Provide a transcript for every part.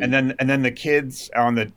mm-hmm. and then and then the kids on the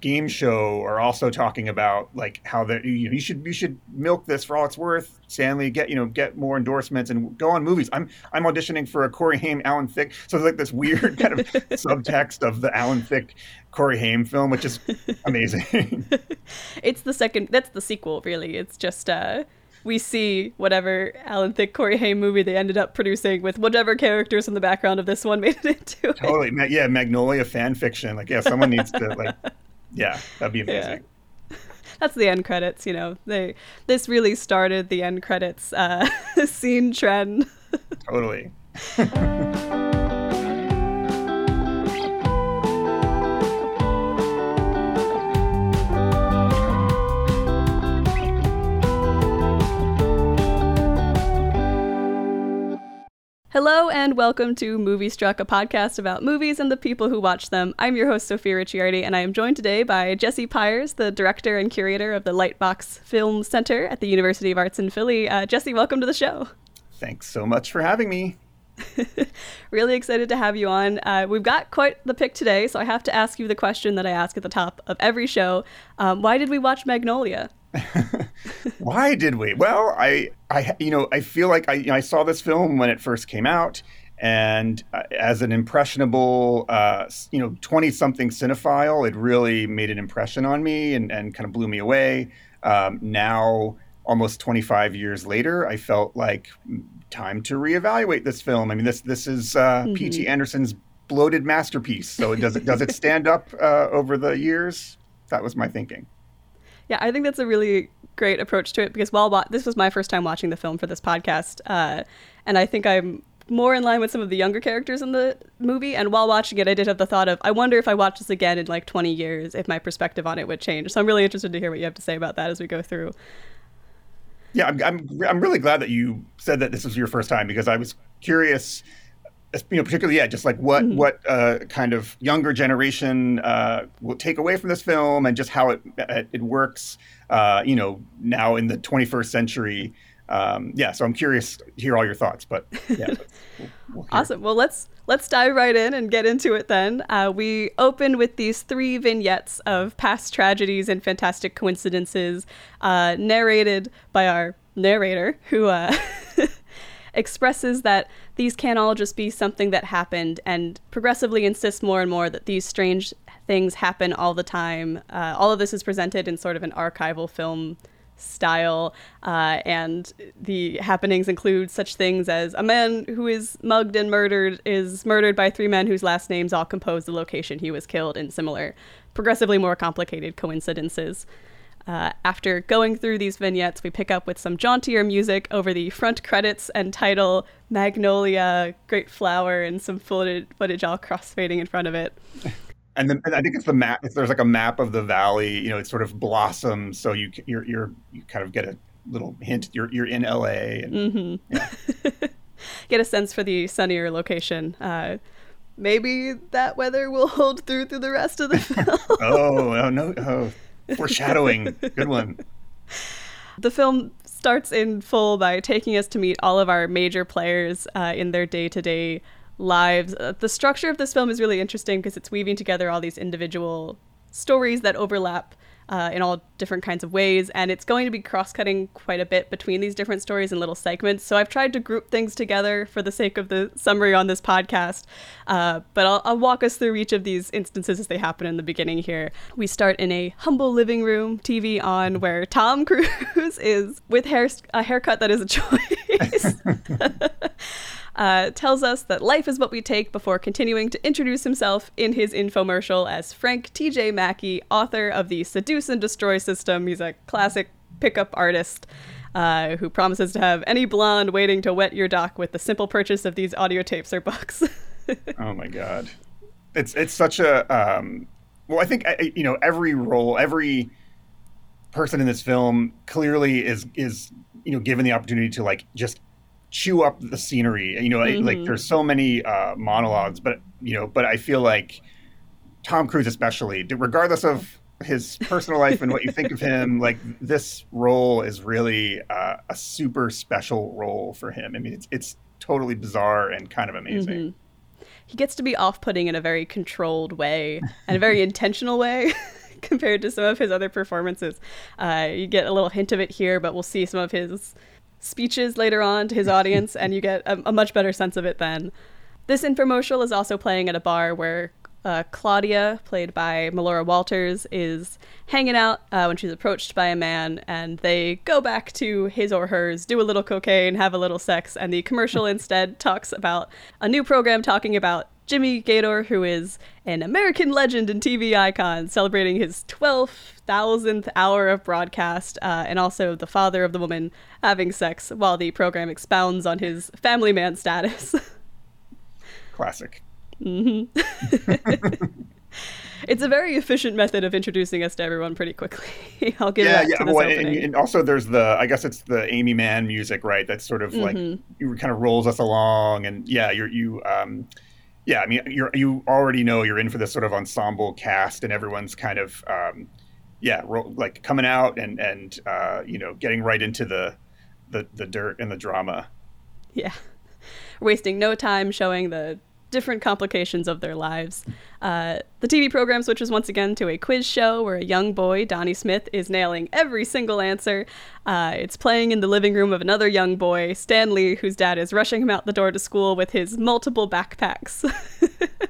game show are also talking about like how that you, you should you should milk this for all it's worth. Stanley, get you know get more endorsements and go on movies. I'm I'm auditioning for a Corey Haim, Alan Thicke. So it's like this weird kind of subtext of the Alan Thicke Corey Haim film, which is amazing. it's the second. That's the sequel, really. It's just. uh we see whatever Alan Thicke Corey Haim movie they ended up producing with whatever characters in the background of this one made it into. Totally, yeah, Magnolia fan fiction. Like, yeah, someone needs to like yeah, that'd be amazing. Yeah. That's the end credits, you know. They this really started the end credits uh, scene trend. totally. Hello and welcome to Movie Struck, a podcast about movies and the people who watch them. I'm your host, Sophia Ricciardi, and I am joined today by Jesse Pires, the director and curator of the Lightbox Film Center at the University of Arts in Philly. Uh, Jesse, welcome to the show. Thanks so much for having me. really excited to have you on. Uh, we've got quite the pick today, so I have to ask you the question that I ask at the top of every show. Um, why did we watch Magnolia? Why did we? Well, I, I, you know, I feel like I, you know, I saw this film when it first came out, and uh, as an impressionable, uh, you know, twenty-something cinephile, it really made an impression on me and, and kind of blew me away. Um, now, almost twenty-five years later, I felt like time to reevaluate this film. I mean, this this is uh, mm-hmm. P.T. Anderson's bloated masterpiece. So does it does it stand up uh, over the years? That was my thinking. Yeah, I think that's a really great approach to it because while wa- this was my first time watching the film for this podcast, uh, and I think I'm more in line with some of the younger characters in the movie. And while watching it, I did have the thought of, I wonder if I watch this again in like 20 years, if my perspective on it would change. So I'm really interested to hear what you have to say about that as we go through. Yeah, I'm, I'm, I'm really glad that you said that this was your first time because I was curious you know, particularly, yeah, just like what mm-hmm. what uh, kind of younger generation uh, will take away from this film, and just how it it works, uh, you know, now in the 21st century. Um, yeah, so I'm curious to hear all your thoughts, but yeah, we'll, we'll awesome. Well, let's let's dive right in and get into it. Then uh, we open with these three vignettes of past tragedies and fantastic coincidences, uh, narrated by our narrator, who uh, expresses that these can't all just be something that happened and progressively insists more and more that these strange things happen all the time. Uh, all of this is presented in sort of an archival film style, uh, and the happenings include such things as a man who is mugged and murdered is murdered by three men whose last names all compose the location he was killed in similar, progressively more complicated coincidences. Uh, after going through these vignettes, we pick up with some jauntier music over the front credits and title Magnolia, Great Flower, and some footage, footage all crossfading in front of it. And then and I think it's the map. If there's like a map of the valley, you know, it sort of blossoms, so you you're, you're you kind of get a little hint. You're you're in LA. And, mm-hmm. yeah. get a sense for the sunnier location. Uh, maybe that weather will hold through through the rest of the film. oh, oh no! Oh, Foreshadowing. Good one. The film starts in full by taking us to meet all of our major players uh, in their day to day lives. Uh, the structure of this film is really interesting because it's weaving together all these individual stories that overlap uh, in all different kinds of ways. And it's going to be cross cutting quite a bit between these different stories and little segments. So I've tried to group things together for the sake of the summary on this podcast. Uh, but I'll, I'll, walk us through each of these instances as they happen in the beginning here. We start in a humble living room, TV on, where Tom Cruise is with hair, a haircut that is a choice. uh, tells us that life is what we take before continuing to introduce himself in his infomercial as Frank T.J. Mackey, author of the Seduce and Destroy system. He's a classic pickup artist. Uh, who promises to have any blonde waiting to wet your dock with the simple purchase of these audio tapes or books. oh my god, it's it's such a um, well. I think you know every role, every person in this film clearly is is you know given the opportunity to like just chew up the scenery. You know, mm-hmm. like there's so many uh, monologues, but you know, but I feel like Tom Cruise, especially, regardless of his personal life and what you think of him, like this role is really uh, a super special role for him. I mean, it's it's totally bizarre and kind of amazing. Mm-hmm he gets to be off-putting in a very controlled way and a very intentional way compared to some of his other performances. Uh, you get a little hint of it here, but we'll see some of his speeches later on to his audience, and you get a, a much better sense of it then. This infomercial is also playing at a bar where uh, Claudia, played by Melora Walters, is hanging out uh, when she's approached by a man, and they go back to his or hers, do a little cocaine, have a little sex, and the commercial instead talks about a new program talking about Jimmy Gator, who is an American legend and TV icon, celebrating his 12,000th hour of broadcast, uh, and also the father of the woman having sex, while the program expounds on his family man status. Classic. Mm-hmm. it's a very efficient method of introducing us to everyone pretty quickly. I'll give yeah, yeah. Well, and, and, also there's the I guess it's the Aimee Mann music, right? That's sort of mm-hmm. like you kind of rolls us along, and yeah, you're you. Um, yeah, I mean, you you already know you're in for this sort of ensemble cast, and everyone's kind of, um, yeah, ro- like coming out and and uh, you know getting right into the, the the dirt and the drama. Yeah, wasting no time showing the different complications of their lives. Uh, the TV program switches once again to a quiz show where a young boy, Donnie Smith, is nailing every single answer. Uh, it's playing in the living room of another young boy, Stanley, whose dad is rushing him out the door to school with his multiple backpacks.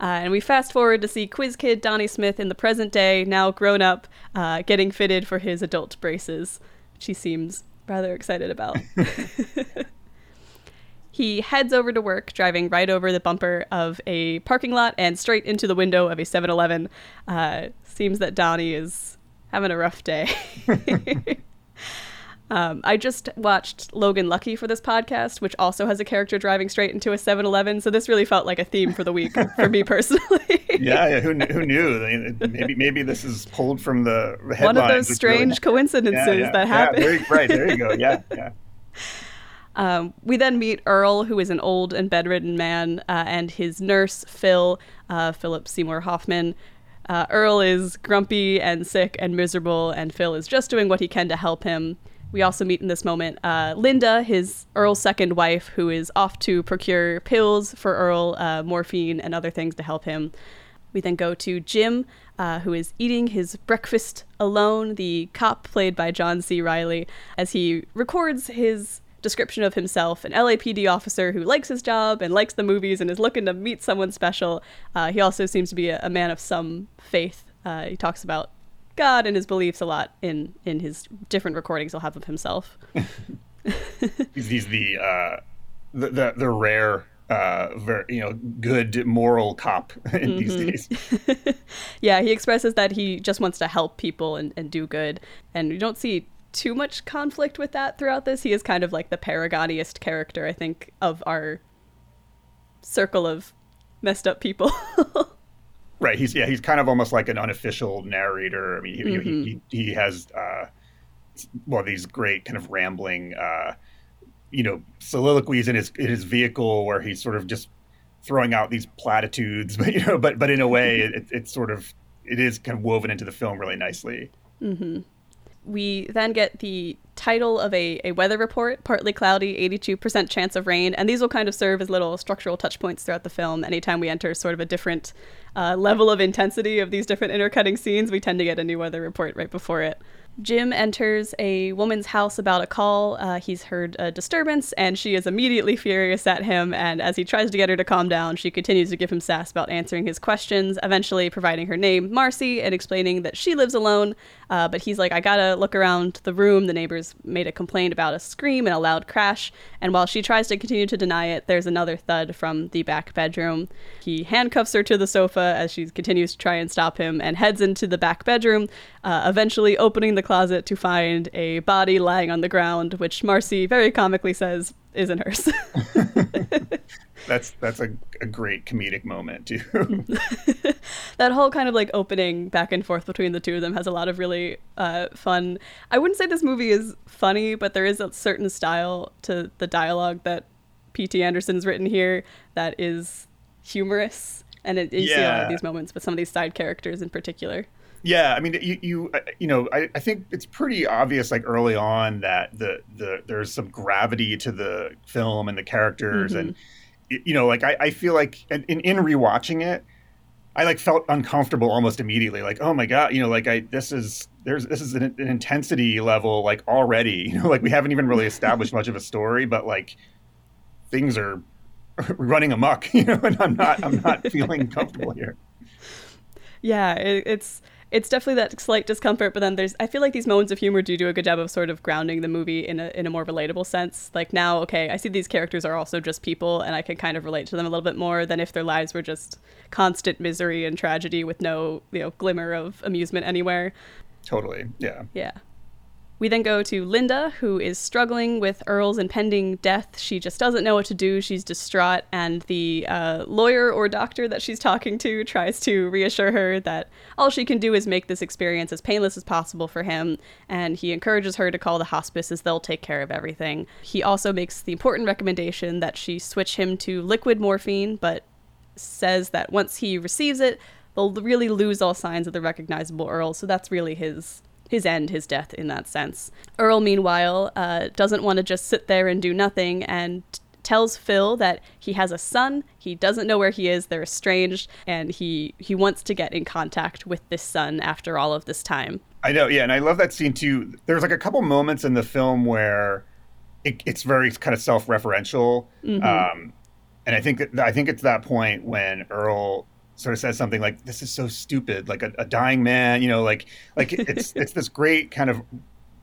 Uh, and we fast forward to see Quiz Kid Donnie Smith in the present day, now grown up, uh, getting fitted for his adult braces, which he seems rather excited about. He heads over to work, driving right over the bumper of a parking lot and straight into the window of a 7 Eleven. Uh, seems that Donnie is having a rough day. um, I just watched Logan Lucky for this podcast, which also has a character driving straight into a 7 Eleven. So this really felt like a theme for the week for me personally. yeah, yeah, who, who knew? Maybe maybe this is pulled from the headlines. One of those strange really... coincidences yeah, yeah, that happen. Yeah, right, there you go. Yeah, yeah. Um, we then meet Earl, who is an old and bedridden man, uh, and his nurse, Phil, uh, Philip Seymour Hoffman. Uh, Earl is grumpy and sick and miserable, and Phil is just doing what he can to help him. We also meet in this moment uh, Linda, his Earl's second wife, who is off to procure pills for Earl, uh, morphine, and other things to help him. We then go to Jim, uh, who is eating his breakfast alone, the cop played by John C. Reilly, as he records his description of himself an LAPD officer who likes his job and likes the movies and is looking to meet someone special. Uh, he also seems to be a, a man of some faith. Uh, he talks about God and his beliefs a lot in, in his different recordings he'll have of himself. he's, he's the, uh, the, the, the rare uh, very, you know, good moral cop in mm-hmm. these days. yeah, he expresses that he just wants to help people and, and do good. And you don't see too much conflict with that throughout this. He is kind of like the paragoniest character, I think, of our circle of messed up people. right. He's yeah. He's kind of almost like an unofficial narrator. I mean, he mm-hmm. he, he, he, has uh, well these great kind of rambling, uh, you know, soliloquies in his in his vehicle where he's sort of just throwing out these platitudes, but you know, but but in a way, it, it's sort of it is kind of woven into the film really nicely. Mm-hmm. We then get the title of a, a weather report partly cloudy, 82% chance of rain. And these will kind of serve as little structural touch points throughout the film. Anytime we enter sort of a different uh, level of intensity of these different intercutting scenes, we tend to get a new weather report right before it. Jim enters a woman's house about a call. Uh, he's heard a disturbance, and she is immediately furious at him. And as he tries to get her to calm down, she continues to give him sass about answering his questions, eventually providing her name, Marcy, and explaining that she lives alone. Uh, but he's like, I gotta look around the room. The neighbors made a complaint about a scream and a loud crash. And while she tries to continue to deny it, there's another thud from the back bedroom. He handcuffs her to the sofa as she continues to try and stop him and heads into the back bedroom, uh, eventually opening the closet to find a body lying on the ground, which Marcy very comically says isn't hers. that's that's a, a great comedic moment too. that whole kind of like opening back and forth between the two of them has a lot of really uh, fun. I wouldn't say this movie is funny, but there is a certain style to the dialogue that P.T. Anderson's written here that is humorous, and it, you yeah. see a lot of these moments with some of these side characters in particular. Yeah, I mean, you you uh, you know, I, I think it's pretty obvious, like early on, that the the there's some gravity to the film and the characters, mm-hmm. and you know, like I, I feel like in, in rewatching it, I like felt uncomfortable almost immediately. Like, oh my god, you know, like I this is there's this is an, an intensity level like already. You know, like we haven't even really established much of a story, but like things are running amok. You know, and I'm not I'm not feeling comfortable here. Yeah, it, it's it's definitely that slight discomfort, but then there's I feel like these moments of humor do do a good job of sort of grounding the movie in a in a more relatable sense. Like now, okay, I see these characters are also just people, and I can kind of relate to them a little bit more than if their lives were just constant misery and tragedy with no you know glimmer of amusement anywhere. Totally, yeah, yeah. We then go to Linda, who is struggling with Earl's impending death. She just doesn't know what to do. She's distraught, and the uh, lawyer or doctor that she's talking to tries to reassure her that all she can do is make this experience as painless as possible for him. And he encourages her to call the hospice as they'll take care of everything. He also makes the important recommendation that she switch him to liquid morphine, but says that once he receives it, they'll really lose all signs of the recognizable Earl. So that's really his his end, his death in that sense. Earl, meanwhile, uh, doesn't want to just sit there and do nothing and tells Phil that he has a son. He doesn't know where he is. They're estranged, and he he wants to get in contact with this son after all of this time. I know, yeah, and I love that scene too. There's like a couple moments in the film where it, it's very kind of self-referential, mm-hmm. um, and I think I think it's that point when Earl sort of says something like this is so stupid like a, a dying man you know like like it's it's this great kind of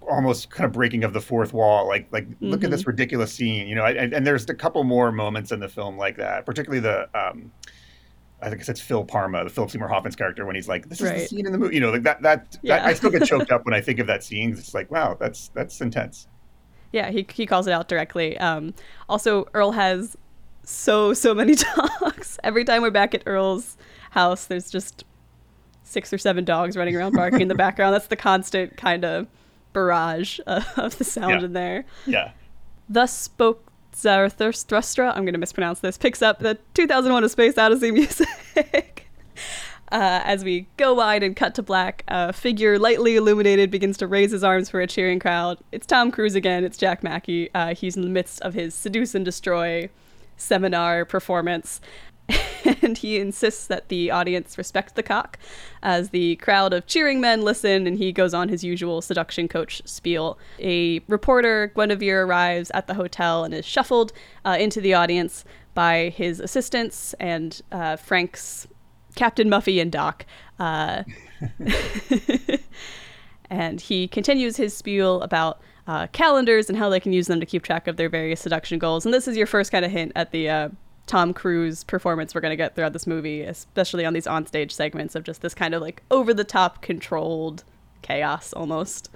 almost kind of breaking of the fourth wall like like mm-hmm. look at this mm-hmm. ridiculous scene you know I, and there's a couple more moments in the film like that particularly the um I think it's Phil Parma, the Philip Seymour Hoffman's character, when he's like, "This is right. the scene in the movie," you know, like that. That, yeah. that I still get choked up when I think of that scene. It's like, wow, that's that's intense. Yeah, he he calls it out directly. Um, also, Earl has so so many talks. Every time we're back at Earl's house, there's just six or seven dogs running around barking in the background. That's the constant kind of barrage uh, of the sound yeah. in there. Yeah. Thus spoke Zarathustra. I'm going to mispronounce this. Picks up the 2001: A Space Odyssey music. Uh, as we go wide and cut to black, a figure lightly illuminated begins to raise his arms for a cheering crowd. It's Tom Cruise again. It's Jack Mackey. Uh, he's in the midst of his seduce and destroy seminar performance. and he insists that the audience respect the cock as the crowd of cheering men listen and he goes on his usual seduction coach spiel. A reporter, Guinevere, arrives at the hotel and is shuffled uh, into the audience by his assistants and uh, Frank's Captain Muffy and Doc. Uh, and he continues his spiel about uh, calendars and how they can use them to keep track of their various seduction goals. And this is your first kind of hint at the uh, Tom Cruise performance we're going to get throughout this movie, especially on these onstage segments of just this kind of like over the top controlled chaos almost.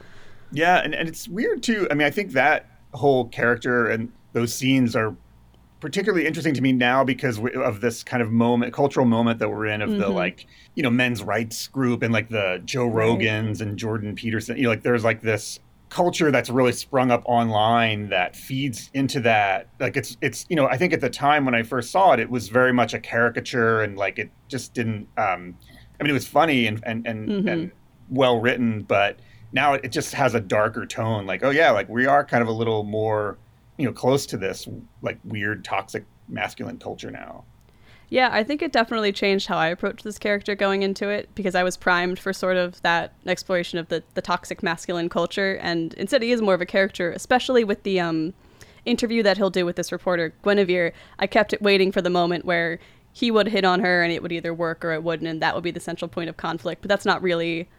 Yeah, and, and it's weird too. I mean, I think that whole character and those scenes are particularly interesting to me now because of this kind of moment, cultural moment that we're in of mm-hmm. the like, you know, men's rights group and like the Joe Rogans right. and Jordan Peterson. You know, like there's like this culture that's really sprung up online that feeds into that like it's it's you know i think at the time when i first saw it it was very much a caricature and like it just didn't um i mean it was funny and and and, mm-hmm. and well written but now it just has a darker tone like oh yeah like we are kind of a little more you know close to this like weird toxic masculine culture now yeah, I think it definitely changed how I approached this character going into it because I was primed for sort of that exploration of the, the toxic masculine culture. And instead, he is more of a character, especially with the um, interview that he'll do with this reporter, Guinevere. I kept it waiting for the moment where he would hit on her and it would either work or it wouldn't. And that would be the central point of conflict. But that's not really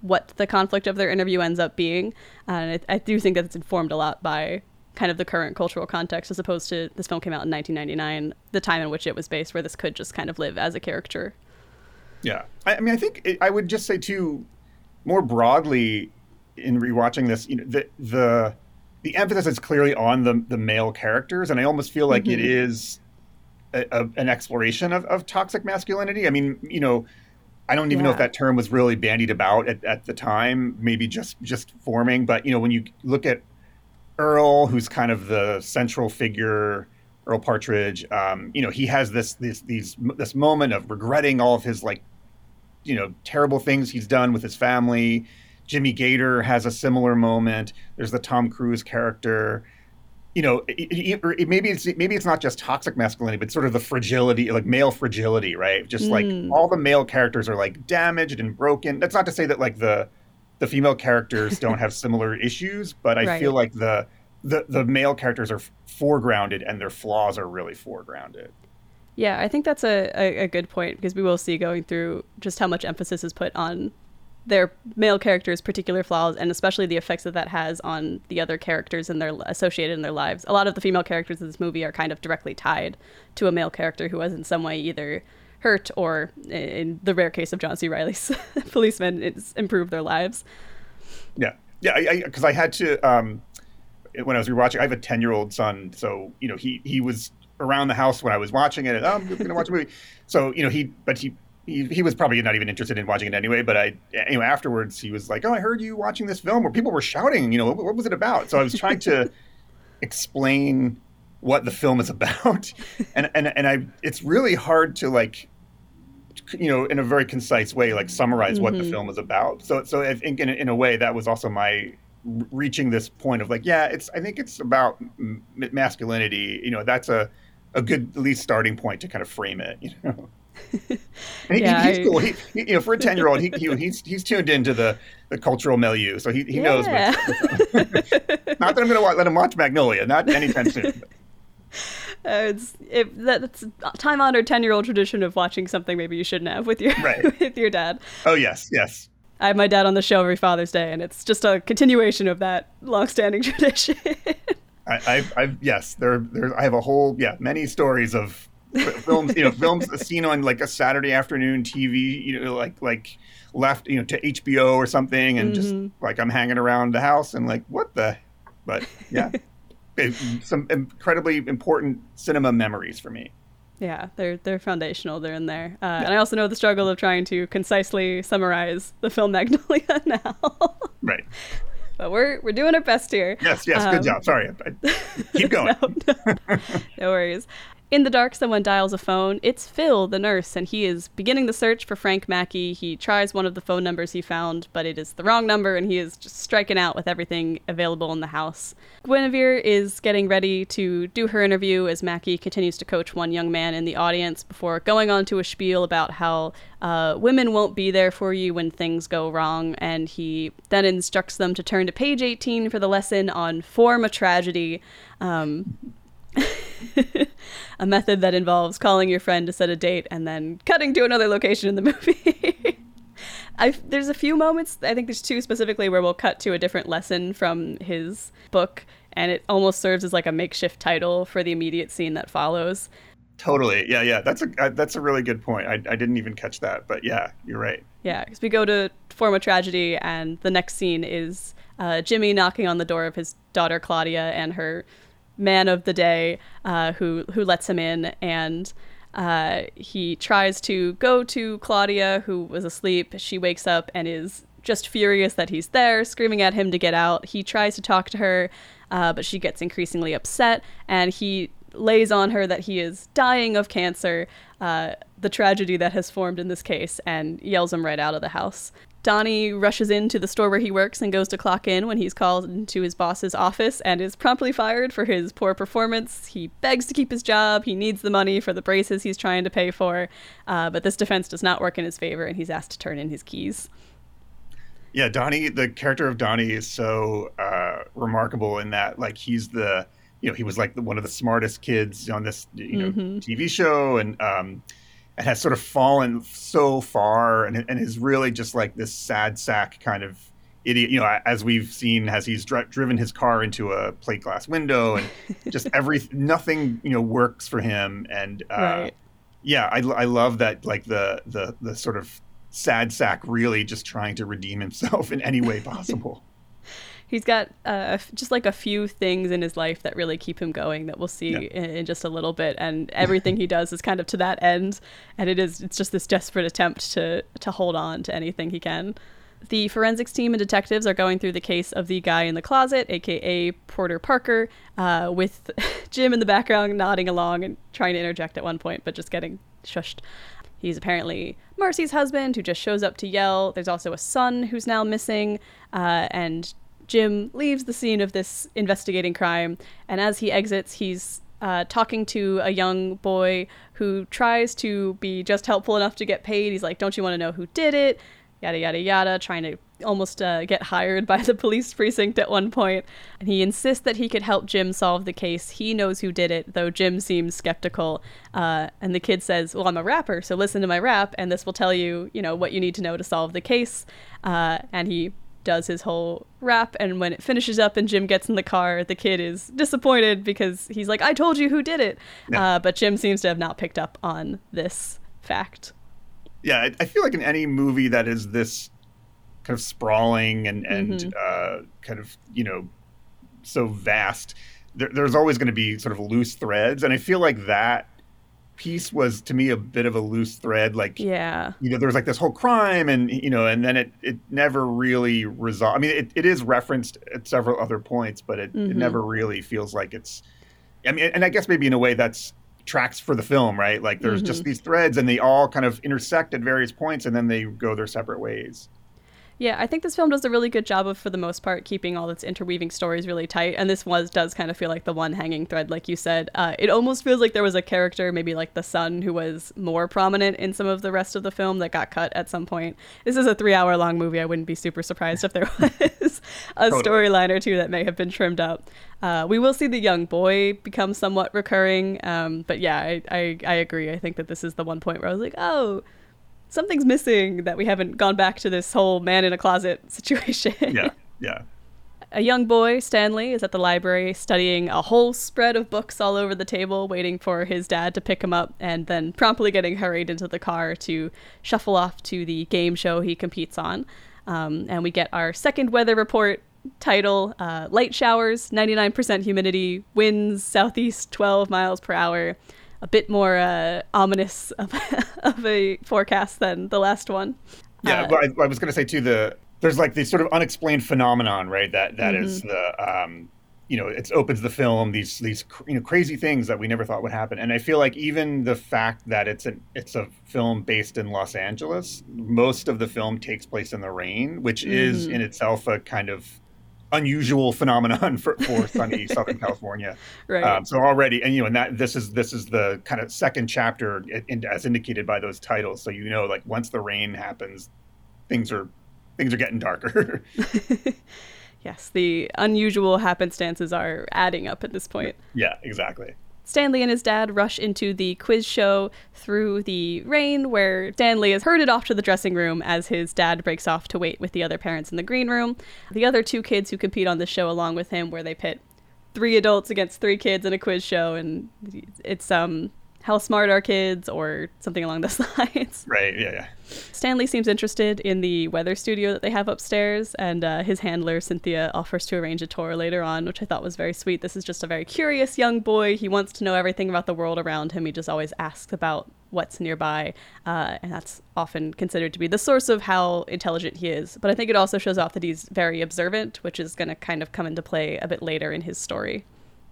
what the conflict of their interview ends up being. And I, I do think that it's informed a lot by kind of the current cultural context as opposed to this film came out in 1999 the time in which it was based where this could just kind of live as a character yeah i, I mean i think it, i would just say too more broadly in rewatching this you know the the the emphasis is clearly on the the male characters and i almost feel like mm-hmm. it is a, a, an exploration of, of toxic masculinity i mean you know I don't even yeah. know if that term was really bandied about at, at the time, maybe just just forming. But you know, when you look at Earl, who's kind of the central figure, Earl Partridge, um, you know, he has this this these this moment of regretting all of his like, you know, terrible things he's done with his family. Jimmy Gator has a similar moment. There's the Tom Cruise character. you know, it, it, maybe it's maybe it's not just toxic masculinity, but sort of the fragility, like male fragility, right? Just mm. like all the male characters are like damaged and broken. That's not to say that like the the female characters don't have similar issues, but I right. feel like the the the male characters are foregrounded and their flaws are really foregrounded. Yeah, I think that's a, a, a good point because we will see going through just how much emphasis is put on their male characters' particular flaws and especially the effects that that has on the other characters and their associated in their lives. A lot of the female characters in this movie are kind of directly tied to a male character who was in some way either hurt or, in the rare case of John C. Reilly's policemen, it's improved their lives. Yeah, yeah, because I, I, I, had to um, when I was rewatching. I have a ten-year-old son, so you know he he was around the house when I was watching it. And, oh, I'm going to watch a movie. So you know he, but he he, he was probably not even interested in watching it anyway. But I, anyway, afterwards he was like, "Oh, I heard you watching this film where people were shouting. You know, what, what was it about?" So I was trying to explain what the film is about, and and and I, it's really hard to like, you know, in a very concise way, like summarize mm-hmm. what the mm-hmm. film is about. So so I think in in a way that was also my reaching this point of like, yeah, it's I think it's about masculinity. You know, that's a a good at least starting point to kind of frame it. You know yeah, he, he's I... cool. He, he, you know, for a ten year old, he, he's he's tuned into the, the cultural milieu, so he, he yeah. knows. not that I'm going to let him watch Magnolia, not anytime soon. Uh, it's it, that's time honored ten year old tradition of watching something maybe you shouldn't have with your right. with your dad. Oh yes, yes. I have my dad on the show every Father's Day, and it's just a continuation of that long standing tradition. I, I've, I've, yes, there, there. I have a whole, yeah, many stories of films, you know, films seen on like a Saturday afternoon TV, you know, like like left, you know, to HBO or something, and mm-hmm. just like I'm hanging around the house and like, what the? But yeah, some incredibly important cinema memories for me. Yeah, they're they're foundational. They're in there, uh, yeah. and I also know the struggle of trying to concisely summarize the film Magnolia now. right. But we're we're doing our best here. Yes, yes, um, good job. Sorry, keep going. no, no, no worries. In the dark, someone dials a phone. It's Phil, the nurse, and he is beginning the search for Frank Mackey. He tries one of the phone numbers he found, but it is the wrong number, and he is just striking out with everything available in the house. Guinevere is getting ready to do her interview as Mackey continues to coach one young man in the audience before going on to a spiel about how uh, women won't be there for you when things go wrong, and he then instructs them to turn to page 18 for the lesson on form a tragedy. Um, a method that involves calling your friend to set a date and then cutting to another location in the movie. i there's a few moments, I think there's two specifically, where we'll cut to a different lesson from his book, and it almost serves as like a makeshift title for the immediate scene that follows. Totally. Yeah, yeah. That's a uh, that's a really good point. I, I didn't even catch that, but yeah, you're right. Yeah, because we go to form a tragedy, and the next scene is uh, Jimmy knocking on the door of his daughter Claudia and her man of the day uh, who who lets him in and uh, he tries to go to Claudia who was asleep. She wakes up and is just furious that he's there, screaming at him to get out. He tries to talk to her, uh, but she gets increasingly upset and he lays on her that he is dying of cancer, uh, the tragedy that has formed in this case, and yells him right out of the house. Donnie rushes into the store where he works and goes to clock in when he's called into his boss's office and is promptly fired for his poor performance. He begs to keep his job. He needs the money for the braces he's trying to pay for, uh, but this defense does not work in his favor, and he's asked to turn in his keys. Yeah, Donnie, the character of Donnie is so uh, remarkable in that, like, he's the, you know, he was like the, one of the smartest kids on this, you know, mm-hmm. TV show, and um, and has sort of fallen so far and, and is really just like this sad sack kind of idiot you know as we've seen as he's dri- driven his car into a plate glass window and just every nothing you know works for him and uh, right. yeah I, I love that like the the the sort of sad sack really just trying to redeem himself in any way possible he's got uh, just like a few things in his life that really keep him going that we'll see yeah. in, in, just a little bit and everything he does is kind of to that end and it is it's just this desperate attempt to to hold on to anything he can the forensics team and detectives are going through the case of the guy in the closet, aka Porter Parker, uh, with Jim in the background nodding along and trying to interject at one point, but just getting shushed. He's apparently Marcy's husband who just shows up to yell. There's also a son who's now missing, uh, and Jim leaves the scene of this investigating crime, and as he exits, he's uh, talking to a young boy who tries to be just helpful enough to get paid. He's like, Don't you want to know who did it? Yada, yada, yada, trying to almost uh, get hired by the police precinct at one point. And he insists that he could help Jim solve the case. He knows who did it, though Jim seems skeptical. Uh, and the kid says, Well, I'm a rapper, so listen to my rap, and this will tell you, you know, what you need to know to solve the case. Uh, and he does his whole rap and when it finishes up and jim gets in the car the kid is disappointed because he's like i told you who did it yeah. uh, but jim seems to have not picked up on this fact yeah i feel like in any movie that is this kind of sprawling and and mm-hmm. uh, kind of you know so vast there, there's always going to be sort of loose threads and i feel like that piece was to me a bit of a loose thread like yeah you know there was like this whole crime and you know and then it it never really resolved i mean it, it is referenced at several other points but it, mm-hmm. it never really feels like it's i mean and i guess maybe in a way that's tracks for the film right like there's mm-hmm. just these threads and they all kind of intersect at various points and then they go their separate ways yeah, I think this film does a really good job of, for the most part, keeping all its interweaving stories really tight. And this was does kind of feel like the one hanging thread, like you said. Uh, it almost feels like there was a character, maybe like the son, who was more prominent in some of the rest of the film that got cut at some point. This is a three-hour-long movie. I wouldn't be super surprised if there was a totally. storyline or two that may have been trimmed up. Uh, we will see the young boy become somewhat recurring, um, but yeah, I, I I agree. I think that this is the one point where I was like, oh something's missing that we haven't gone back to this whole man in a closet situation. yeah, yeah. A young boy, Stanley, is at the library studying a whole spread of books all over the table, waiting for his dad to pick him up, and then promptly getting hurried into the car to shuffle off to the game show he competes on. Um, and we get our second weather report title uh, Light showers, 99% humidity, winds southeast 12 miles per hour a bit more uh, ominous of, of, a forecast than the last one. Yeah, uh, I, I, was going to say too the there's like this sort of unexplained phenomenon, right? That that mm-hmm. is the um, you know it opens the film these these you know crazy things that we never thought would happen, and I feel like even the fact that it's an it's a film based in Los Angeles, most of the film takes place in the rain, which mm-hmm. is in itself a kind of unusual phenomenon for, for sunny Southern California. Right. Um, so already, and you know, and that this is this is the kind of second chapter, in, as indicated by those titles. So you know, like once the rain happens, things are things are getting darker. yes, the unusual happenstances are adding up at this point. Yeah, exactly. Stanley and his dad rush into the quiz show through the rain, where Stanley is herded off to the dressing room as his dad breaks off to wait with the other parents in the green room. The other two kids who compete on the show along with him, where they pit three adults against three kids in a quiz show, and it's um how smart are kids or something along those lines. Right, yeah, yeah. Stanley seems interested in the weather studio that they have upstairs, and uh, his handler, Cynthia, offers to arrange a tour later on, which I thought was very sweet. This is just a very curious young boy. He wants to know everything about the world around him. He just always asks about what's nearby, uh, and that's often considered to be the source of how intelligent he is. But I think it also shows off that he's very observant, which is going to kind of come into play a bit later in his story.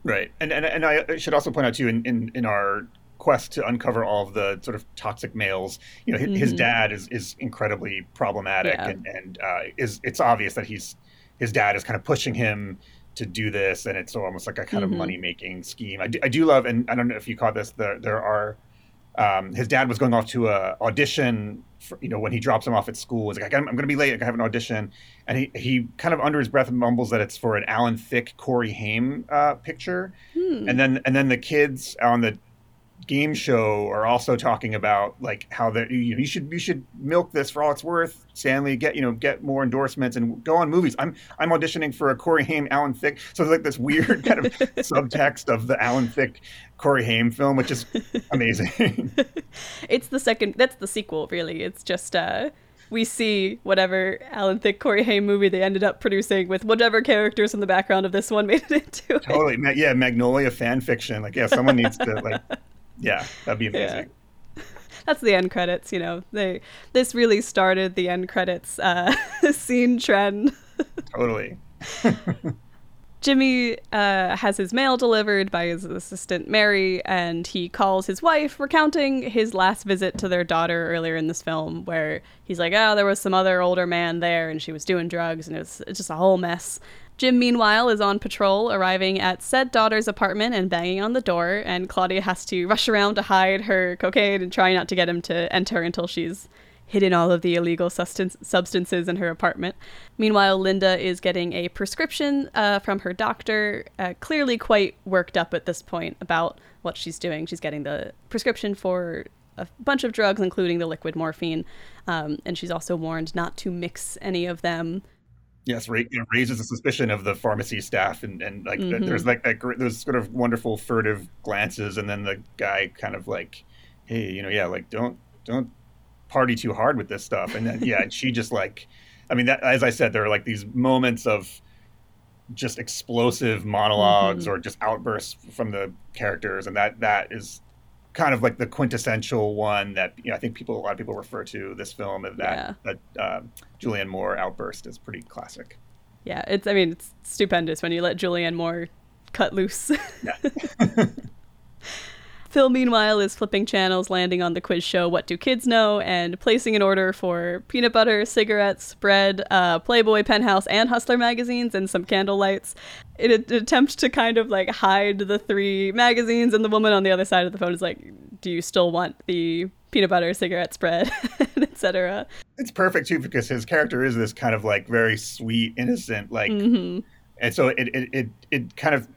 Right, and and, and I should also point out too in, in, in our quest to uncover all of the sort of toxic males. You know, his, mm-hmm. his dad is is incredibly problematic, yeah. and and uh, is it's obvious that he's his dad is kind of pushing him to do this, and it's almost like a kind mm-hmm. of money making scheme. I do, I do love, and I don't know if you caught this. There there are. Um, his dad was going off to a audition. For, you know, when he drops him off at school, he's like, "I'm, I'm going to be late. I have an audition," and he he kind of under his breath mumbles that it's for an Alan Thicke, Corey Haim uh, picture, hmm. and then and then the kids on the game show are also talking about like how that you, you should you should milk this for all it's worth. Stanley, get you know get more endorsements and go on movies. I'm I'm auditioning for a Corey Haim, Alan Thicke. So there's like this weird kind of subtext of the Alan Thicke Corey Haim film, which is amazing. it's the second. That's the sequel, really. It's just. uh we see whatever Alan Thicke Corey Haim movie they ended up producing with whatever characters in the background of this one made it into. Totally, yeah, Magnolia fan fiction. Like, yeah, someone needs to like yeah, that'd be amazing. Yeah. That's the end credits. You know, they this really started the end credits uh, scene trend. totally. Jimmy uh, has his mail delivered by his assistant Mary, and he calls his wife, recounting his last visit to their daughter earlier in this film, where he's like, "Oh, there was some other older man there, and she was doing drugs, and it was just a whole mess." Jim, meanwhile, is on patrol, arriving at said daughter's apartment and banging on the door, and Claudia has to rush around to hide her cocaine and try not to get him to enter until she's hidden all of the illegal substance- substances in her apartment. Meanwhile, Linda is getting a prescription uh, from her doctor, uh, clearly quite worked up at this point about what she's doing. She's getting the prescription for a bunch of drugs, including the liquid morphine, um, and she's also warned not to mix any of them. Yes, ra- you know, raises the suspicion of the pharmacy staff, and, and like mm-hmm. there's like that, those sort of wonderful furtive glances, and then the guy kind of like, hey, you know, yeah, like don't don't party too hard with this stuff. And then, yeah, and she just like, I mean, that, as I said, there are like these moments of just explosive monologs mm-hmm. or just outbursts from the characters. And that, that is kind of like the quintessential one that, you know, I think people, a lot of people refer to this film as that, yeah. that uh, Julianne Moore outburst is pretty classic. Yeah. It's, I mean, it's stupendous when you let Julianne Moore cut loose. yeah. Phil, meanwhile, is flipping channels, landing on the quiz show What Do Kids Know? and placing an order for peanut butter, cigarettes, bread, uh, Playboy, Penthouse, and Hustler magazines, and some candle lights. In an attempt to kind of like hide the three magazines, and the woman on the other side of the phone is like, Do you still want the peanut butter, cigarettes, bread, etc.? It's perfect too because his character is this kind of like very sweet, innocent, like. Mm-hmm. And so it, it, it, it kind of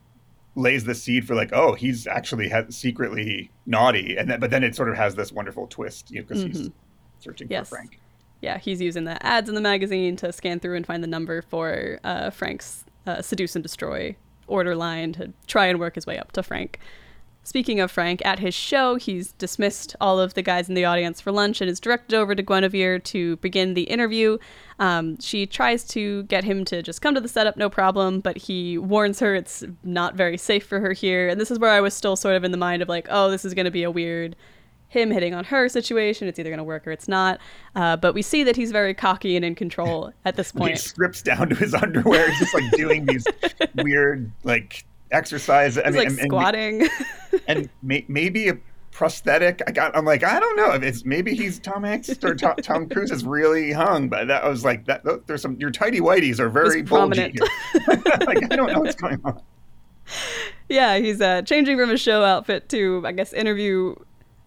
lays the seed for like, oh, he's actually secretly naughty, and then but then it sort of has this wonderful twist, you know, because mm-hmm. he's searching yes. for Frank. Yeah, he's using the ads in the magazine to scan through and find the number for uh, Frank's uh, seduce and destroy order line to try and work his way up to Frank. Speaking of Frank, at his show, he's dismissed all of the guys in the audience for lunch and is directed over to Guinevere to begin the interview. Um, she tries to get him to just come to the setup, no problem, but he warns her it's not very safe for her here. And this is where I was still sort of in the mind of like, oh, this is going to be a weird him hitting on her situation. It's either going to work or it's not. Uh, but we see that he's very cocky and in control at this point. he strips down to his underwear, just like doing these weird, like exercise. I mean, like and, squatting, and, may, maybe a prosthetic. I got. I'm like, I don't know if it's maybe he's Tom Hanks or Tom, Tom Cruise is really hung, but that was like that. There's some your tidy whities are very prominent. like I don't know what's going on. Yeah, he's uh, changing from his show outfit to I guess interview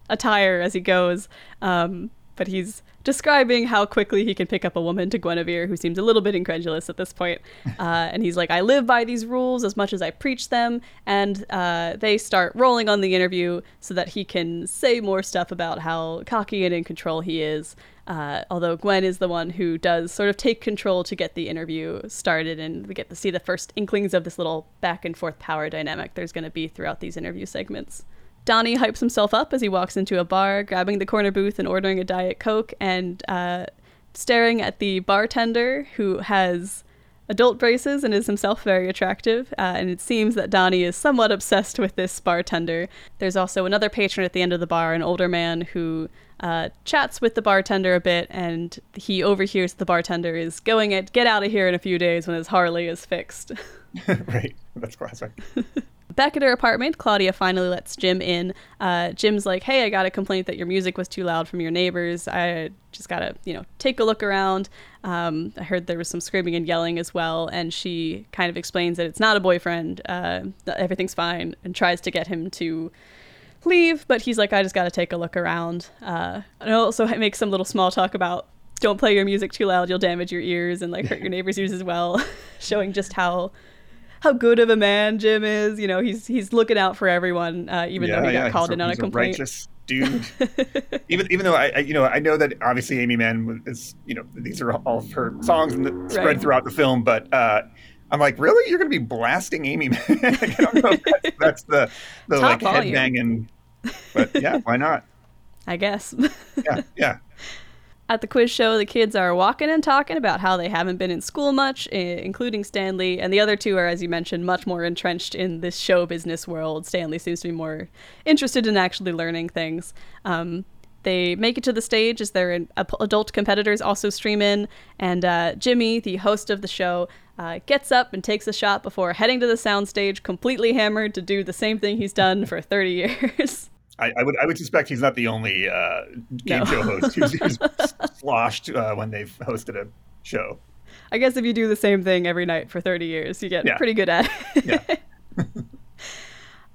attire as he goes. Um, but he's describing how quickly he can pick up a woman to Guinevere, who seems a little bit incredulous at this point. Uh, and he's like, I live by these rules as much as I preach them. And uh, they start rolling on the interview so that he can say more stuff about how cocky and in control he is. Uh, although Gwen is the one who does sort of take control to get the interview started, and we get to see the first inklings of this little back and forth power dynamic there's going to be throughout these interview segments. Donnie hypes himself up as he walks into a bar, grabbing the corner booth and ordering a Diet Coke and uh, staring at the bartender who has adult braces and is himself very attractive. Uh, and it seems that Donnie is somewhat obsessed with this bartender. There's also another patron at the end of the bar, an older man who uh, chats with the bartender a bit, and he overhears the bartender is going at get out of here in a few days when his Harley is fixed. right, that's classic. Back at her apartment, Claudia finally lets Jim in. Uh, Jim's like, "Hey, I got a complaint that your music was too loud from your neighbors. I just gotta, you know, take a look around. Um, I heard there was some screaming and yelling as well." And she kind of explains that it's not a boyfriend. Uh, everything's fine, and tries to get him to leave. But he's like, "I just gotta take a look around." Uh, and also makes some little small talk about don't play your music too loud; you'll damage your ears and like hurt your neighbors' ears as well, showing just how how good of a man Jim is. You know, he's he's looking out for everyone, uh, even yeah, though he got yeah, called in on a complaint. A righteous dude. even even though I, I, you know I know that obviously Aimee Mann is you know these are all of her songs and spread right. throughout the film, but. uh I'm like, really? You're going to be blasting Aimee? Mann? I don't know that's, that's the the Top like headbanging, but yeah, why not? I guess. yeah, yeah. At the quiz show, the kids are walking and talking about how they haven't been in school much, including Stanley, and the other two are, as you mentioned, much more entrenched in this show business world. Stanley seems to be more interested in actually learning things. Um, they make it to the stage as their adult competitors also stream in, and uh, Jimmy, the host of the show, uh, gets up and takes a shot before heading to the soundstage, completely hammered to do the same thing he's done for 30 years. I, I would I would suspect he's not the only uh, game No. show host who's, who's sloshed uh, when they've hosted a show. I guess if you do the same thing every night for 30 years, you get Yeah. pretty good at it. Yeah.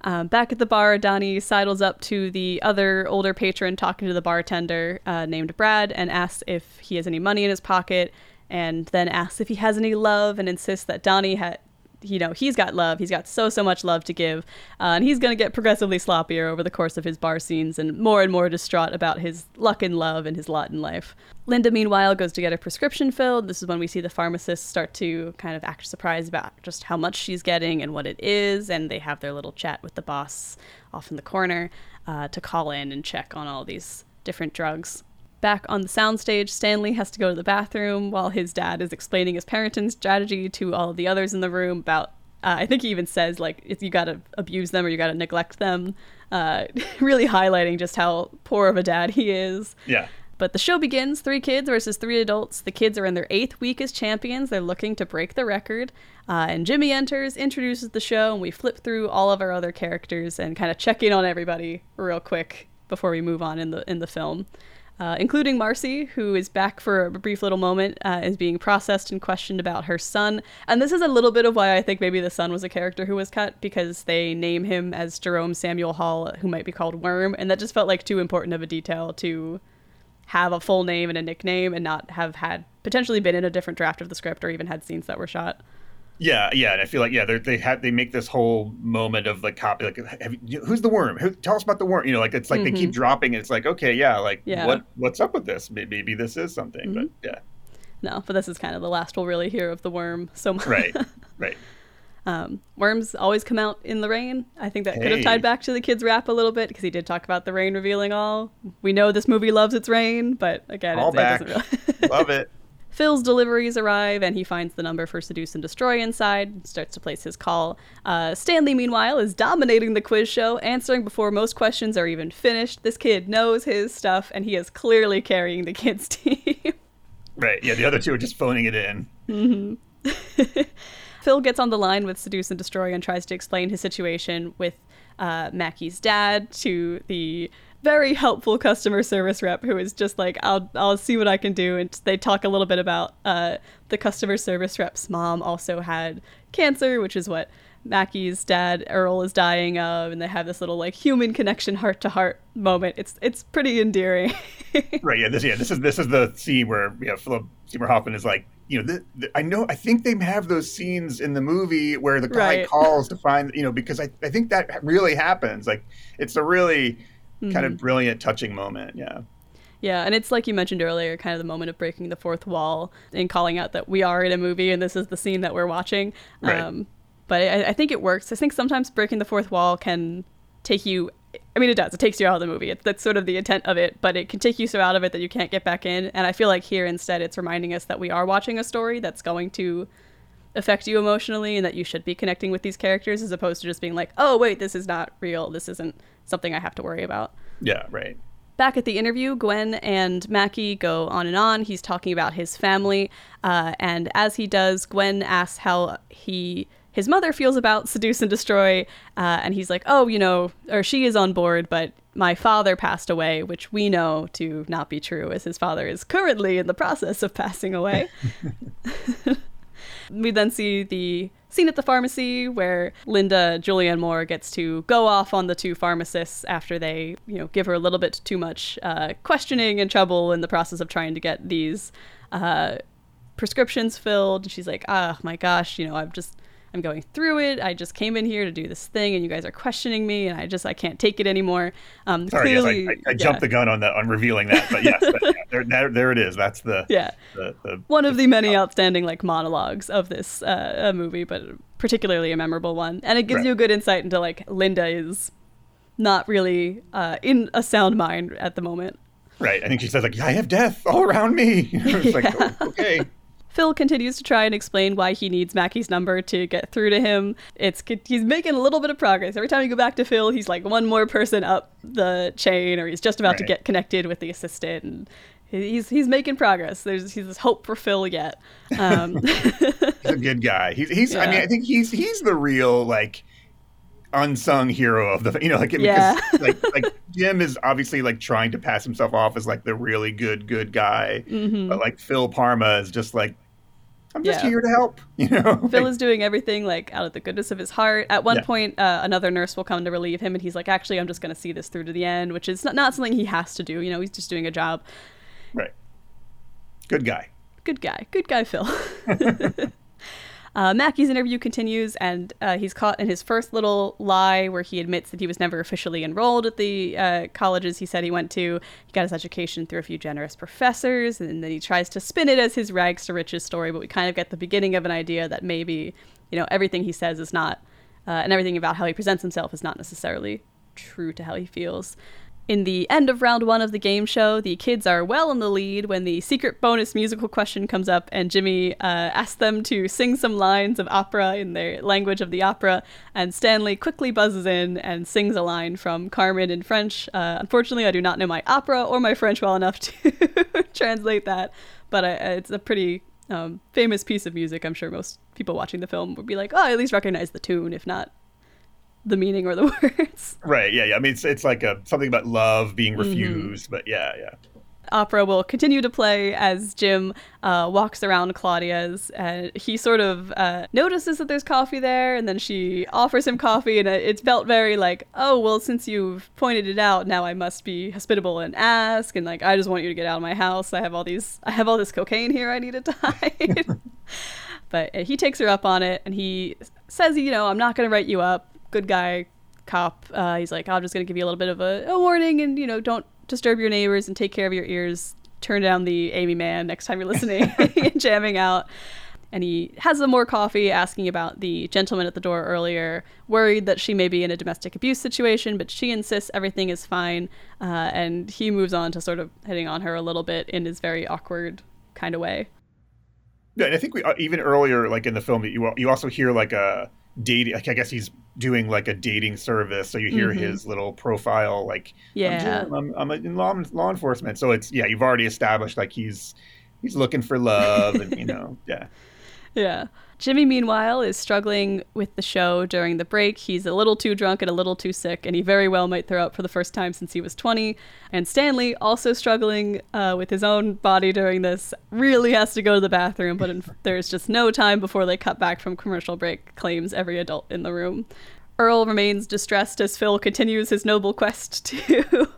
Um, back at the bar, Donnie sidles up to the other older patron talking to the bartender uh, named Brad and asks if he has any money in his pocket and then asks if he has any love and insists that Donnie had. You know, he's got love. He's got so, so much love to give. Uh, and he's going to get progressively sloppier over the course of his bar scenes and more and more distraught about his luck in love and his lot in life. Linda, meanwhile, goes to get a prescription filled. This is when we see the pharmacist start to kind of act surprised about just how much she's getting and what it is. And they have their little chat with the boss off in the corner uh, to call in and check on all these different drugs. Back on the soundstage, Stanley has to go to the bathroom while his dad is explaining his parenting strategy to all of the others in the room about. Uh, I think he even says like if you gotta abuse them or you gotta neglect them, uh, really highlighting just how poor of a dad he is. Yeah. But the show begins three kids versus three adults. The kids are in their eighth week as champions. They're looking to break the record. Uh, and Jimmy enters, introduces the show, and we flip through all of our other characters and kind of check in on everybody real quick before we move on in the in the film. Uh, including Marcy, who is back for a brief little moment, uh, is being processed and questioned about her son. And this is a little bit of why I think maybe the son was a character who was cut, because they name him as Jerome Samuel Hall, who might be called Worm, and that just felt like too important of a detail to have a full name and a nickname and not have had potentially been in a different draft of the script or even had scenes that were shot. Yeah, yeah, and I feel like yeah, they have they make this whole moment of like copy like you, who's the worm? Who, tell us about the worm. You know, like it's like they keep dropping. And it's like okay, yeah, like Yeah. what what's up with this? Maybe, maybe this is something, but yeah, No, but this is kind of the last we'll really hear of the worm so much. right, right. Um, worms always come out in the rain. I think that could have tied back to the kids' rap a little bit because he did talk about the rain revealing all. We know this movie loves its rain, but again, All it, it back. doesn't really. Love it. Phil's deliveries arrive, and he finds the number for Seduce and Destroy inside, and starts to place his call. Uh, Stanley, meanwhile, is dominating the quiz show, answering before most questions are even finished. This kid knows his stuff, and he is clearly carrying the kids' team. Right. Yeah, the other two are just phoning it in. Phil gets on the line with Seduce and Destroy and tries to explain his situation with uh, Mackey's dad to the very helpful customer service rep who is just like, I'll, I'll see what I can do. And they talk a little bit about uh, the customer service rep's mom also had cancer, which is what Mackey's dad Earl is dying of, and they have this little like human connection, heart to heart moment. It's it's pretty endearing. Right. Yeah. This. Yeah. This is this is the scene where you know Philip Seymour Hoffman is like, you know, th- th- I know. I think they have those scenes in the movie where the guy Right. calls to find, you know, because I I think that really happens. Like, it's a really kind Mm-hmm. of brilliant, touching moment. Yeah. Yeah, and it's like you mentioned earlier, kind of the moment of breaking the fourth wall and calling out that we are in a movie and this is the scene that we're watching. Right. Um, but I, I think it works. I think sometimes breaking the fourth wall can take you. I mean, it does. It takes you out of the movie. It, that's sort of the intent of it, but it can take you so out of it that you can't get back in. And I feel like here instead, it's reminding us that we are watching a story that's going to affect you emotionally and that you should be connecting with these characters as opposed to just being like, oh, wait, this is not real. This isn't something I have to worry about. Yeah. Right. Back at the interview, Gwen and Mackey go on and on. He's talking about his family, uh, and as he does, Gwen asks how he his mother feels about seduce and destroy, uh, and he's like, "Oh, you know," or she is on board, but my father passed away, which we know to not be true, as his father is currently in the process of passing away. We then see the scene at the pharmacy where Linda Julianne Moore gets to go off on the two pharmacists after they, you know, give her a little bit too much uh, questioning and trouble in the process of trying to get these uh, prescriptions filled. And she's like, "Ah, my gosh, you know, I'm just." I'm going through it. I just came in here to do this thing, and you guys are questioning me, and I just I can't take it anymore. Um, Sorry, yes, I, I, I yeah. jumped the gun on that on revealing that, but yes, but yeah, there, there, there it is. That's the Yeah, the, the one of the many outstanding like monologues of this uh, movie, but particularly a memorable one, and it gives Right. you a good insight into like Linda is not really uh, in a sound mind at the moment. right. I think she says like, "Yeah, I have death all around me." it's like, oh, okay, Phil continues to try and explain why he needs Mackey's number to get through to him. It's he's making a little bit of progress. Every time you go back to Phil, he's like one more person up the chain, or he's just about to get connected with the assistant. And he's he's making progress. There's he's this hope for Phil yet. Um, he's a good guy. He's he's. Yeah. I mean, I think he's he's the real like unsung hero of the you know like yeah. like like Jim is obviously like trying to pass himself off as like the really good good guy, mm-hmm. but like Phil Parma is just like I'm just yeah. here to help. You know, Phil like, is doing everything like out of the goodness of his heart. At one yeah. point, uh, another nurse will come to relieve him, and he's like, "Actually, I'm just going to see this through to the end," which is not, not something he has to do. You know, he's just doing a job. Right. Good guy. Good guy. Good guy, Phil. Uh, Mackey's interview continues, and uh, he's caught in his first little lie where he admits that he was never officially enrolled at the uh, colleges he said he went to. He got his education through a few generous professors, and then he tries to spin it as his rags to riches story, but we kind of get the beginning of an idea that maybe, you know, everything he says is not, uh, and everything about how he presents himself is not necessarily true to how he feels. In the end of round one of the game show, the kids are well in the lead when the secret bonus musical question comes up, and Jimmy uh, asks them to sing some lines of opera in their language of the opera. And Stanley quickly buzzes in and sings a line from Carmen in French. Uh, unfortunately, I do not know my opera or my French well enough to translate that, but I, it's a pretty um, famous piece of music. I'm sure most people watching the film would be like, oh, I at least recognize the tune, if not the meaning or the words. Right. Yeah. Yeah. I mean, it's it's like a something about love being mm-hmm. refused, mm-hmm. but yeah, yeah. Opera will continue to play as Jim uh, walks around Claudia's, and he sort of uh, notices that there's coffee there, and then she offers him coffee, and it's felt very like, oh well, since you've pointed it out, now I must be hospitable and ask, and like I just want you to get out of my house. I have all these, I have all this cocaine here. I need it to hide. but uh, he takes her up on it, and he says, you know, I'm not going to write you up good guy cop. Uh, he's like, I'm just gonna give you a little bit of a, a, warning, and you know, don't disturb your neighbors and take care of your ears. Turn down the Aimee Mann next time you're listening and jamming out. And he has some more coffee, asking about the gentleman at the door earlier, worried that she may be in a domestic abuse situation, but she insists everything is fine. Uh, and he moves on to sort of hitting on her a little bit in his very awkward kind of way. Yeah, and I think we uh, even earlier, like in the film, you you also hear like a dating like i guess he's doing like a dating service so you hear mm-hmm. his little profile like yeah. i'm, I'm, I'm in law, law enforcement. So it's yeah you've already established like he's he's looking for love and you know yeah. Yeah Jimmy, meanwhile, is struggling with the show during the break. He's a little too drunk and a little too sick, and he very well might throw up for the first time since he was 20. And Stanley, also struggling uh, with his own body during this, really has to go to the bathroom, but in, there's just no time before they cut back from commercial break, claims every adult in the room. Earl remains distressed as Phil continues his noble quest to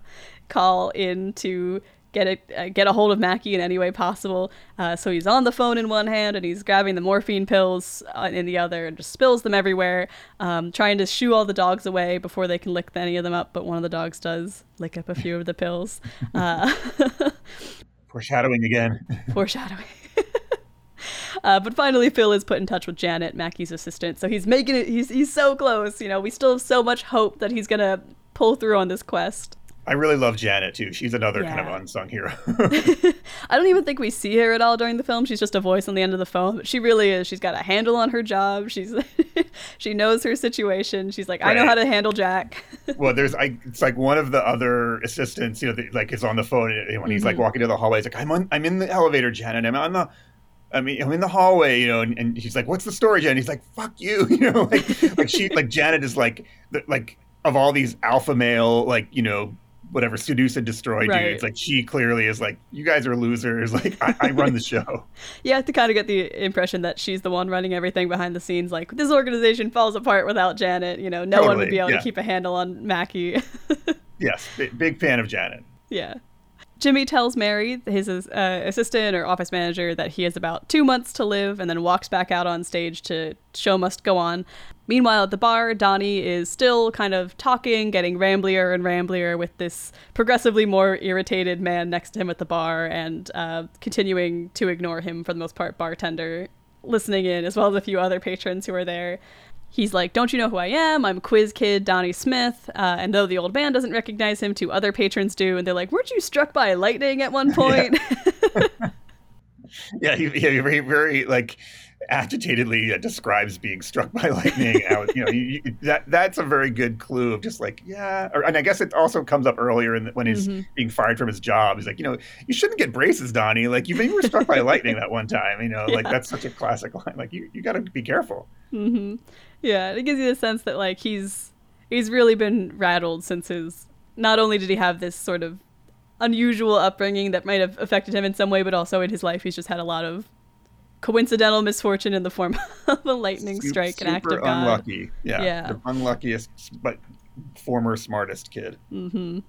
call in to get a uh, get a hold of Mackey in any way possible. Uh, so he's on the phone in one hand and he's grabbing the morphine pills uh, in the other and just spills them everywhere, um, trying to shoo all the dogs away before they can lick any of them up. But one of the dogs does lick up a few of the pills. Uh, Foreshadowing again. Foreshadowing. Uh, but finally, Phil is put in touch with Janet, Mackey's assistant. So he's making it. He's he's so close. You know, we still have so much hope that he's gonna pull through on this quest. I really love Janet too. She's another yeah. kind of unsung hero. I don't even think we see her at all during the film. She's just a voice on the end of the phone, but she really is. She's got a handle on her job. She's she knows her situation. She's like, right. I know how to handle Jack. well, there's I. It's like one of the other assistants, you know, the, like is on the phone and when he's mm-hmm. like walking to the hallway. He's like, I'm on, I'm in the elevator, Janet. I'm on the I mean, I'm in the hallway, you know, and, and he's like, "What's the story, Janet?" He's like, "Fuck you," you know, like like she like Janet is like the, like of all these alpha male like you know whatever seduce and destroy right. dudes. Like she clearly is like, you guys are losers. Like I, I run the show. you have to kind of get the impression that she's the one running everything behind the scenes. Like this organization falls apart without Janet. You know, no totally. one would be able yeah. to keep a handle on Mackey. yes, big fan of Janet. Yeah. Jimmy tells Mary, his uh, assistant or office manager, that he has about two months to live and then walks back out on stage to show must go on. Meanwhile, at the bar, Donnie is still kind of talking, getting ramblier and ramblier with this progressively more irritated man next to him at the bar and uh, continuing to ignore him for the most part, bartender listening in, as well as a few other patrons who are there he's like, Don't you know who I am? I'm quiz kid Donnie Smith. Uh, and though the old man doesn't recognize him, two other patrons do. And they're like, Weren't you struck by lightning at one point? yeah, yeah, he, yeah very, very like. Agitatedly uh, describes being struck by lightning. was, you know, you, you, that that's a very good clue of just like, yeah. Or, and I guess it also comes up earlier in the, when he's mm-hmm. being fired from his job. He's like, you know, you shouldn't get braces, Donnie. Like you, you were struck by lightning that one time. You know, yeah. like that's such a classic line. Like you, you got to be careful. Mm-hmm. Yeah, it gives you the sense that like he's he's really been rattled since his. Not only did he have this sort of unusual upbringing that might have affected him in some way, but also in his life he's just had a lot of coincidental misfortune in the form of a lightning super, strike, an act of God. Unlucky, yeah, yeah. the unluckiest but former smartest kid. Mm-hmm.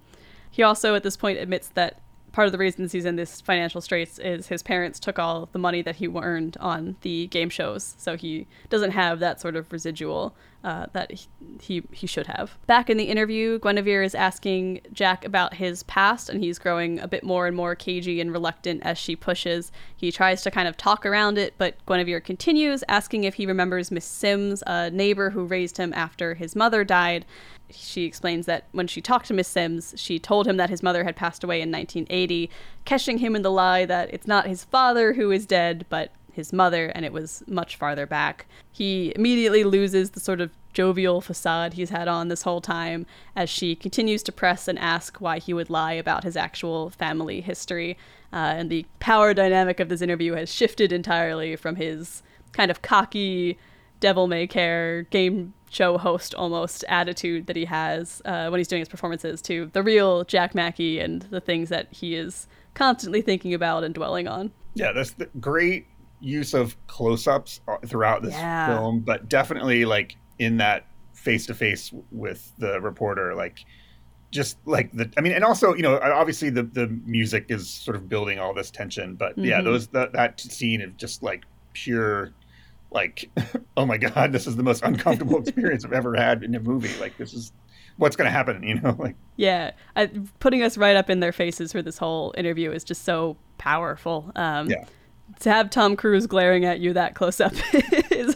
He also, at this point, admits that part of the reasons he's in this financial straits is his parents took all the money that he earned on the game shows, so he doesn't have that sort of residual uh, that he he should have. Back in the interview, Guinevere is asking Jack about his past, and he's growing a bit more and more cagey and reluctant as she pushes. He tries to kind of talk around it, but Guinevere continues, asking if he remembers Miss Sims, a neighbor who raised him after his mother died. She explains that when she talked to Miss Sims, she told him that his mother had passed away in 1980, catching him in the lie that it's not his father who is dead, but his mother, and it was much farther back. He immediately loses the sort of jovial facade he's had on this whole time as she continues to press and ask why he would lie about his actual family history. Uh, and the power dynamic of this interview has shifted entirely from his kind of cocky, devil may care game show host almost attitude that he has uh, when he's doing his performances to the real Jack Mackey and the things that he is constantly thinking about and dwelling on. Yeah, that's great use of close-ups uh, throughout this yeah. film, but definitely like in that face to face with the reporter, like just like the I mean, and also you know obviously the the music is sort of building all this tension, but mm-hmm. yeah, those that that scene of just like pure like oh my god this is the most uncomfortable experience i've ever had in a movie like this is what's going to happen you know like yeah I, putting us right up in their faces for this whole interview is just so powerful um yeah to have Tom Cruise glaring at you that close up is.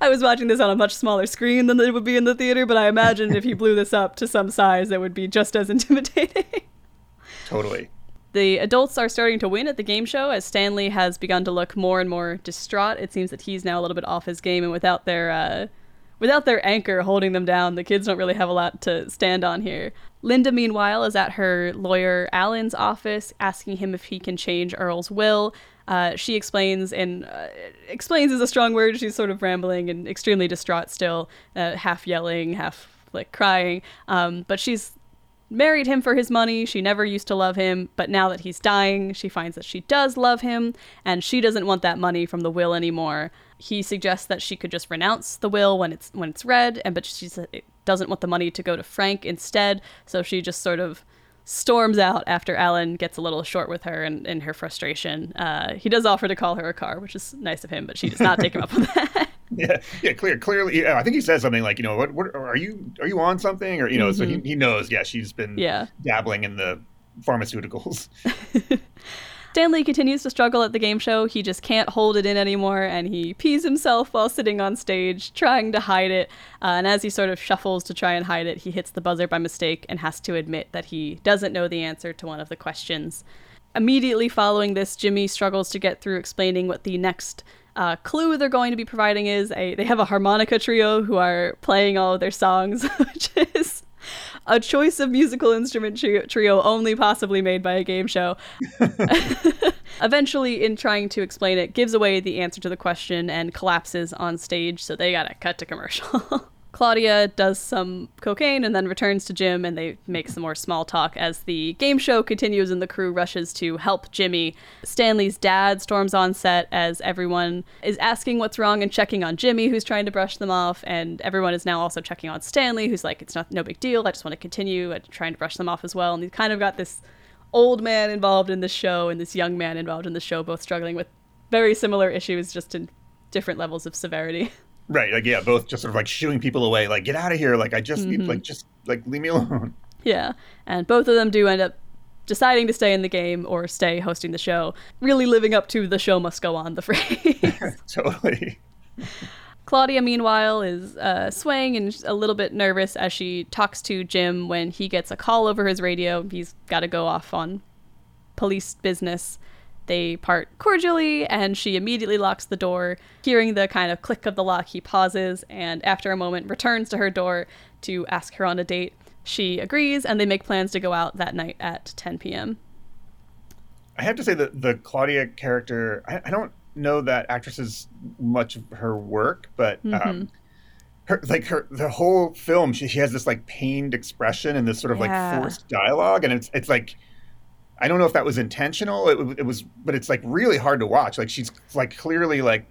I was watching this on a much smaller screen than it would be in the theater, but I imagine if he blew this up to some size, it would be just as intimidating. Totally. The adults are starting to win at the game show as Stanley has begun to look more and more distraught. It seems that he's now a little bit off his game, and without their uh, without their anchor holding them down, the kids don't really have a lot to stand on here. Linda, meanwhile, is at her lawyer Alan's office asking him if he can change Earl's will. Uh, she explains, and uh, explains is a strong word. She's sort of rambling and extremely distraught still, uh, half yelling, half like crying. Um, but she's married him for his money. She never used to love him, but now that he's dying, she finds that she does love him, and she doesn't want that money from the will anymore. He suggests that she could just renounce the will when it's when it's read, and but she doesn't want the money to go to Frank instead. So she just sort of storms out after Alan gets a little short with her and in her frustration. Uh, he does offer to call her a car, which is nice of him, but she does not take him up on that. yeah, yeah, clear, clearly. Yeah, I think he says something like, you know, what, what are you, are you on something, or you know, mm-hmm. so he, mm-hmm. he knows. Yeah, she's been yeah. dabbling in the pharmaceuticals. Stanley continues to struggle at the game show. He just can't hold it in anymore, and he pees himself while sitting on stage, trying to hide it. Uh, and as he sort of shuffles to try and hide it, he hits the buzzer by mistake and has to admit that he doesn't know the answer to one of the questions. Immediately following this, Jimmy struggles to get through explaining what the next uh, clue they're going to be providing is. A, they have a harmonica trio who are playing all of their songs, which is a choice of musical instrument trio only possibly made by a game show. Eventually, in trying to explain it, gives away the answer to the question and collapses on stage, so they gotta cut to commercial. Claudia does some cocaine and then returns to Jim, and they make some more small talk as the game show continues and the crew rushes to help Jimmy. Stanley's dad storms on set as everyone is asking what's wrong and checking on Jimmy, who's trying to brush them off, and everyone is now also checking on Stanley, who's like, "It's not no big deal. I just want to continue trying to brush them off as well." And he's kind of got this old man involved in the show and this young man involved in the show, both struggling with very similar issues, just in different levels of severity. Right. Like, yeah, both just sort of like shooing people away. Like, get out of here. Like, I just mm-hmm. need, like, just like leave me alone. Yeah. And both of them do end up deciding to stay in the game or stay hosting the show, really living up to the show must go on the phrase. totally. Claudia, meanwhile, is uh, swaying and a little bit nervous as she talks to Jim when he gets a call over his radio. He's got to go off on police business. They part cordially, and she immediately locks the door. Hearing the kind of click of the lock, he pauses and, after a moment, returns to her door to ask her on a date. She agrees, and they make plans to go out that night at 10 p.m. I have to say that the Claudia character, I, I don't know that actress's much of her work, but mm-hmm. um, her like her the whole film, she, she has this like pained expression and this sort of yeah. like forced dialogue, and it's it's like I don't know if that was intentional. It, it was, but it's like really hard to watch. Like she's like clearly like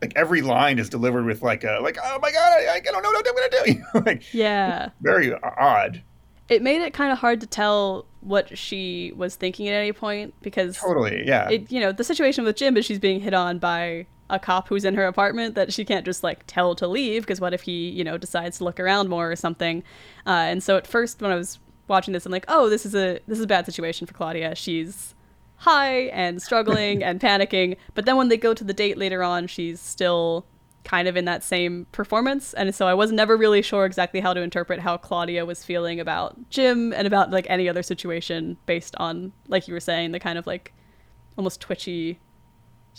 like every line is delivered with like a like oh my god I, I don't know what I'm gonna do. You know, like yeah, very odd. It made it kind of hard to tell what she was thinking at any point because totally yeah. It you know the situation with Jim is she's being hit on by a cop who's in her apartment that she can't just like tell to leave because what if he you know decides to look around more or something. Uh, and so at first when I was watching this, I'm like, oh, this is a this is a bad situation for Claudia. She's high and struggling and panicking. But then when they go to the date later on, she's still kind of in that same performance. And so I was never really sure exactly how to interpret how Claudia was feeling about Jim and about like any other situation based on, like you were saying, the kind of like almost twitchy,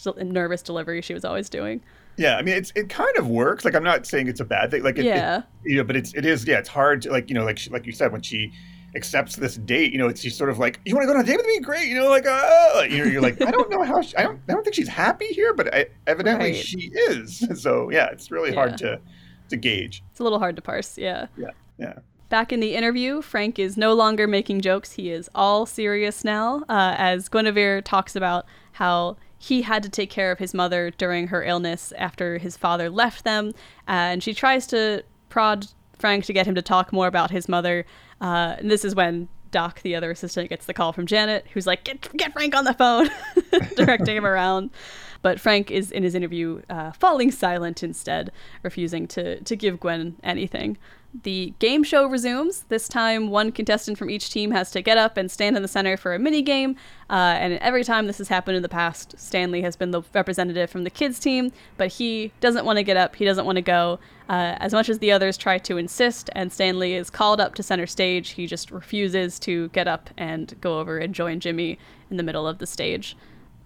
nervous delivery she was always doing. Yeah, I mean, it's it kind of works. Like, I'm not saying it's a bad thing. Like, it, yeah, it, you know, but it's it is. Yeah, it's hard. To, like, you know, like like you said, when she accepts this date, you know, it's she's sort of like, you want to go on a date with me? Great, you know, like, uh, you know, you're like, I don't know how, she, I don't, I don't think she's happy here, but I, evidently right. she is. So yeah, it's really yeah. hard to, to gauge. It's a little hard to parse. Yeah. Yeah. Yeah. Back in the interview, Frank is no longer making jokes. He is all serious now, uh, as Guinevere talks about how he had to take care of his mother during her illness after his father left them. Uh, and she tries to prod Frank to get him to talk more about his mother. Uh, and this is when Doc, the other assistant, gets the call from Janet, who's like, "Get get Frank on the phone," directing him around. But Frank is in his interview uh, falling silent instead, refusing to to give Gwen anything. The game show resumes. This time, one contestant from each team has to get up and stand in the center for a mini game. Uh, and every time this has happened in the past, Stanley has been the representative from the kids' team, but he doesn't want to get up. He doesn't want to go. Uh, as much as the others try to insist, and Stanley is called up to center stage, he just refuses to get up and go over and join Jimmy in the middle of the stage.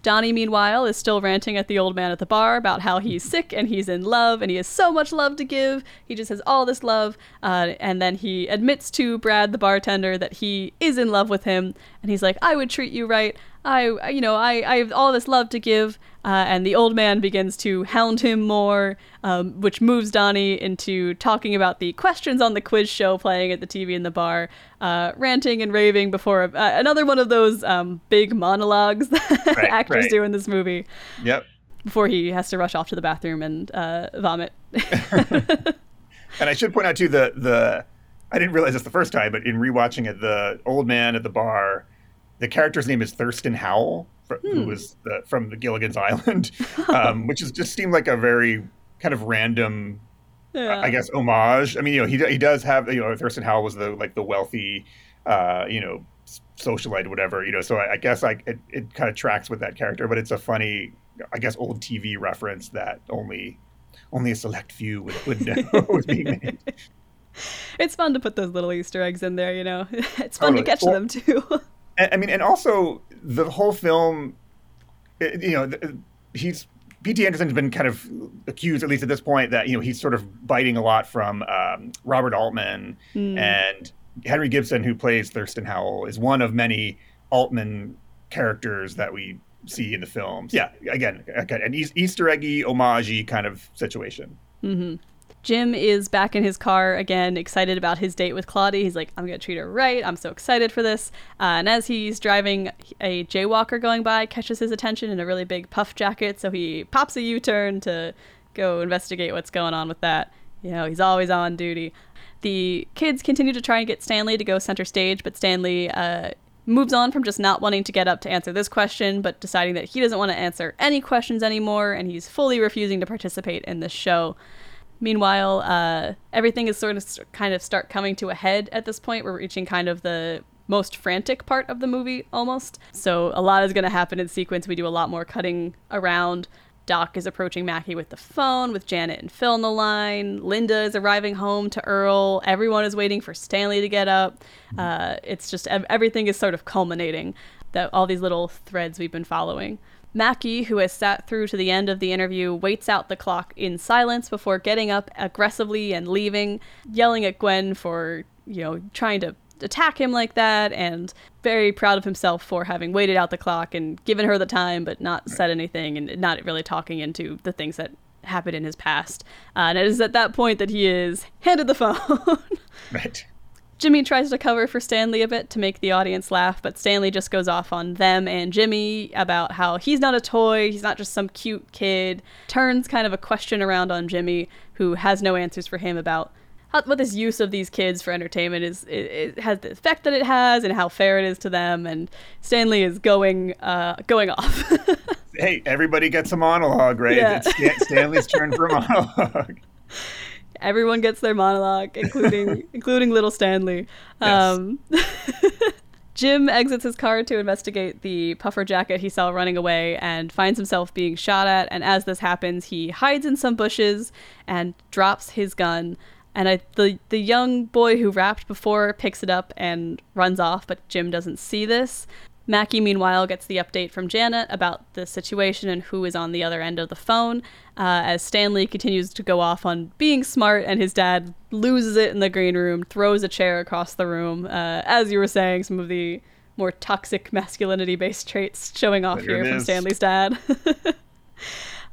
Donnie, meanwhile, is still ranting at the old man at the bar about how he's sick and he's in love and he has so much love to give. He just has all this love. Uh, and then he admits to Brad, the bartender, that he is in love with him. And he's like, I would treat you right. I, you know, I, I have all this love to give. Uh, and the old man begins to hound him more, um, which moves Donnie into talking about the questions on the quiz show playing at the TV in the bar, uh, ranting and raving before uh, another one of those um, big monologues that right, actors right. do in this movie. Yep. Before he has to rush off to the bathroom and uh, vomit. and I should point out too the the I didn't realize this the first time, but in rewatching it, the old man at the bar, the character's name is Thurston Howell hmm. who was the, from the Gilligan's Island, um, which is just seemed like a very kind of random, yeah. I guess, homage. I mean, you know, he he does have you know Thurston Howell was the like the wealthy, uh, you know, socialite, whatever. You know, so I, I guess like it, it kind of tracks with that character, but it's a funny, I guess, old TV reference that only only a select few would, would know was being made. It's fun to put those little Easter eggs in there, you know. It's fun totally. to catch them too. I mean, and also the whole film, you know, he's P.T. Anderson's been kind of accused, at least at this point, that you know he's sort of biting a lot from um, Robert Altman mm. and Henry Gibson, who plays Thurston Howell, is one of many Altman characters that we see in the films. Yeah, again, again an Easter eggy, homagey kind of situation. Mm-hmm. Jim is back in his car again, excited about his date with Claudia. He's like, I'm going to treat her right. I'm so excited for this. Uh, and as he's driving, a jaywalker going by catches his attention in a really big puff jacket. So he pops a U turn to go investigate what's going on with that. You know, he's always on duty. The kids continue to try and get Stanley to go center stage, but Stanley uh, moves on from just not wanting to get up to answer this question, but deciding that he doesn't want to answer any questions anymore, and he's fully refusing to participate in this show. Meanwhile, uh, everything is sort of kind of start coming to a head at this point. We're reaching kind of the most frantic part of the movie almost. So a lot is going to happen in sequence. We do a lot more cutting around. Doc is approaching Mackey with the phone, with Janet and Phil on the line. Linda is arriving home to Earl. Everyone is waiting for Stanley to get up. Uh, it's just everything is sort of culminating that all these little threads we've been following. Mackey, who has sat through to the end of the interview, waits out the clock in silence before getting up aggressively and leaving, yelling at Gwen for, you know, trying to attack him like that, and very proud of himself for having waited out the clock and given her the time, but not said anything and not really talking into the things that happened in his past. Uh, and it is at that point that he is handed the phone. right. Jimmy tries to cover for Stanley a bit to make the audience laugh, but Stanley just goes off on them and Jimmy about how he's not a toy, he's not just some cute kid. Turns kind of a question around on Jimmy, who has no answers for him about how, what this use of these kids for entertainment is. It, it, has the effect that it has and how fair it is to them. And Stanley is going uh, going off. hey, everybody gets a monologue, right? Yeah. It's Stan- Stanley's turn for a monologue. Everyone gets their monologue, including including little Stanley. Yes. Um, Jim exits his car to investigate the puffer jacket he saw running away and finds himself being shot at. And as this happens, he hides in some bushes and drops his gun. And I, the the young boy who rapped before picks it up and runs off, but Jim doesn't see this. Mackey, meanwhile, gets the update from Janet about the situation and who is on the other end of the phone, uh, as Stanley continues to go off on being smart, and his dad loses it in the green room, throws a chair across the room. Uh, as you were saying, some of the more toxic masculinity based traits showing off there here from Stanley's dad.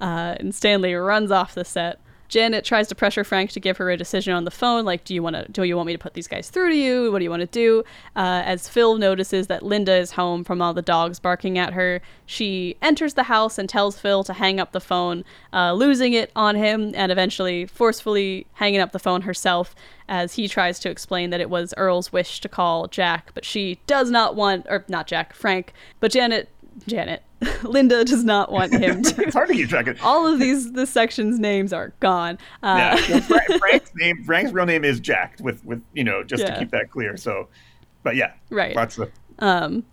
uh, and Stanley runs off the set. Janet tries to pressure Frank to give her a decision on the phone, like, "Do you want to? Do you want me to put these guys through to you? What do you want to do?" Uh, as Phil notices that Linda is home from all the dogs barking at her, she enters the house and tells Phil to hang up the phone, uh, losing it on him, and eventually forcefully hanging up the phone herself. As he tries to explain that it was Earl's wish to call Jack, but she does not want, or not Jack, Frank, but Janet Janet. Linda does not want him to. it's hard to keep track of. All of these the section's names are gone. Uh, yeah, well, Frank's name, Frank's real name is Jack. With with you know just yeah. to keep that clear. So, but yeah, right. Lots of. Um,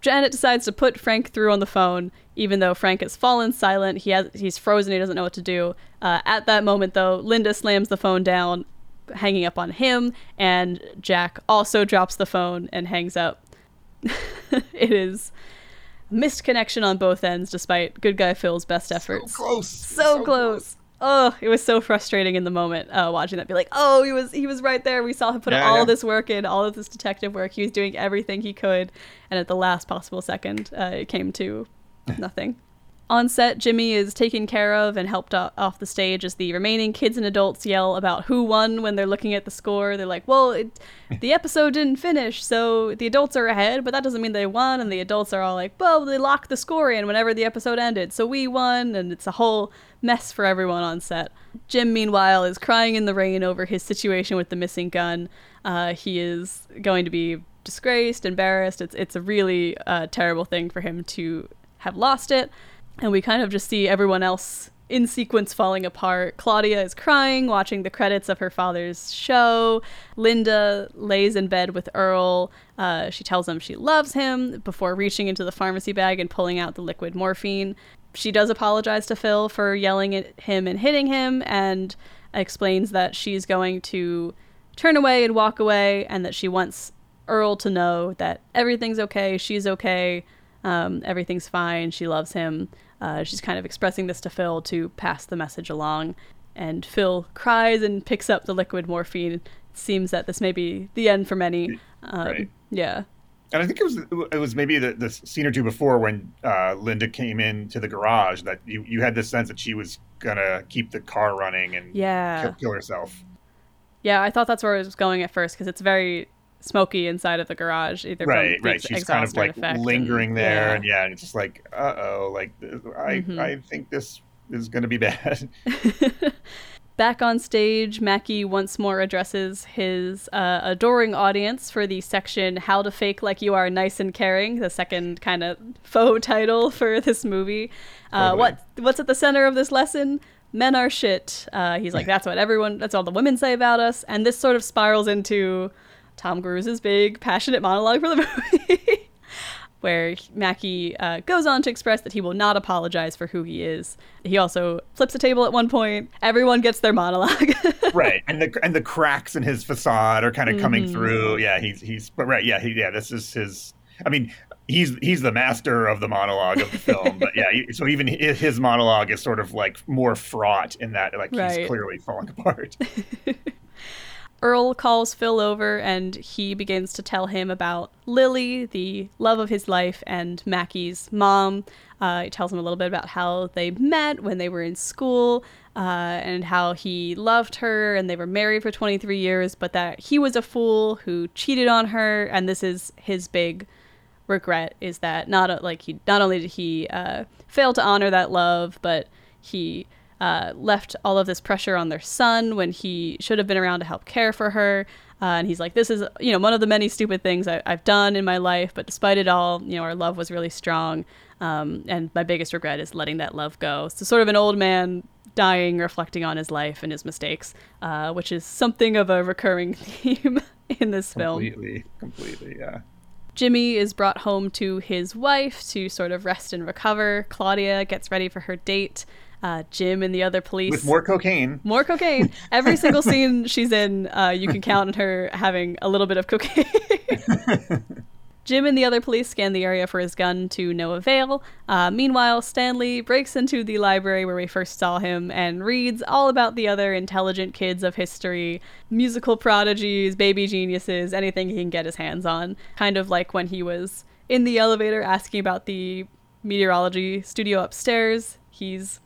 Janet decides to put Frank through on the phone, even though Frank has fallen silent. He has he's frozen. He doesn't know what to do. Uh, at that moment, though, Linda slams the phone down, hanging up on him, and Jack also drops the phone and hangs up. it is missed connection on both ends despite good guy Phil's best efforts. So close. So, so close. close. Oh, it was so frustrating in the moment uh, watching that. Be like, oh, he was he was right there. We saw him put yeah, all yeah. this work in, all of this detective work. He was doing everything he could, and at the last possible second, uh, it came to nothing. On set, Jimmy is taken care of and helped off the stage as the remaining kids and adults yell about who won when they're looking at the score. They're like, well, it, the episode didn't finish, so the adults are ahead, but that doesn't mean they won. And the adults are all like, well, they locked the score in whenever the episode ended, so we won. And it's a whole mess for everyone on set. Jim, meanwhile, is crying in the rain over his situation with the missing gun. Uh, he is going to be disgraced, embarrassed. It's, it's a really uh, terrible thing for him to have lost it and we kind of just see everyone else in sequence falling apart. Claudia is crying, watching the credits of her father's show. Linda lays in bed with Earl. Uh, she tells him she loves him before reaching into the pharmacy bag and pulling out the liquid morphine. She does apologize to Phil for yelling at him and hitting him and explains that she's going to turn away and walk away and that she wants Earl to know that everything's okay, she's okay, um, everything's fine. She loves him. Uh, she's kind of expressing this to Phil to pass the message along. And Phil cries and picks up the liquid morphine. It seems that this may be the end for many. Um, right. Yeah. And I think it was it was maybe the, the scene or two before when uh, Linda came into the garage that you, you had this sense that she was gonna keep the car running and yeah. kill, kill herself. Yeah, I thought that's where it was going at first because it's very smoky inside of the garage either right right she's kind of like lingering there yeah. and yeah and it's just like uh-oh like i mm-hmm. i think this is going to be bad back on stage Mackey once more addresses his uh, adoring audience for the section how to fake like you are nice and caring the second kind of faux title for this movie uh, totally. what what's at the center of this lesson men are shit uh, he's like that's what everyone that's all the women say about us and this sort of spirals into Tom Cruise's big passionate monologue for the movie, where Mackey uh, goes on to express that he will not apologize for who he is. He also flips a table at one point. Everyone gets their monologue. right, and the and the cracks in his facade are kind of coming mm-hmm. through. Yeah, he's he's but right. Yeah, he yeah. This is his. I mean, he's he's the master of the monologue of the film. but yeah, so even his monologue is sort of like more fraught in that like right. he's clearly falling apart. Earl calls Phil over and he begins to tell him about Lily, the love of his life, and Mackey's mom. Uh, he tells him a little bit about how they met when they were in school uh, and how he loved her and they were married for 23 years, but that he was a fool who cheated on her. And this is his big regret is that not like he not only did he uh, fail to honor that love, but he uh, left all of this pressure on their son when he should have been around to help care for her. Uh, and he's like, this is, you know, one of the many stupid things I, have done in my life. But despite it all, you know, our love was really strong. Um, and my biggest regret is letting that love go. So, sort of an old man dying, reflecting on his life and his mistakes, uh, which is something of a recurring theme in this completely, film. Completely, completely, yeah. Jimmy is brought home to his wife to sort of rest and recover. Claudia gets ready for her date uh, Jim and the other police with more cocaine. More cocaine. Every single scene she's in, uh, you can count on her having a little bit of cocaine. Jim and the other police scan the area for his gun to no avail. Uh, meanwhile, Stanley breaks into the library where we first saw him and reads all about the other intelligent kids of history, musical prodigies, baby geniuses, anything he can get his hands on. Kind of like when he was in the elevator asking about the meteorology studio upstairs. He's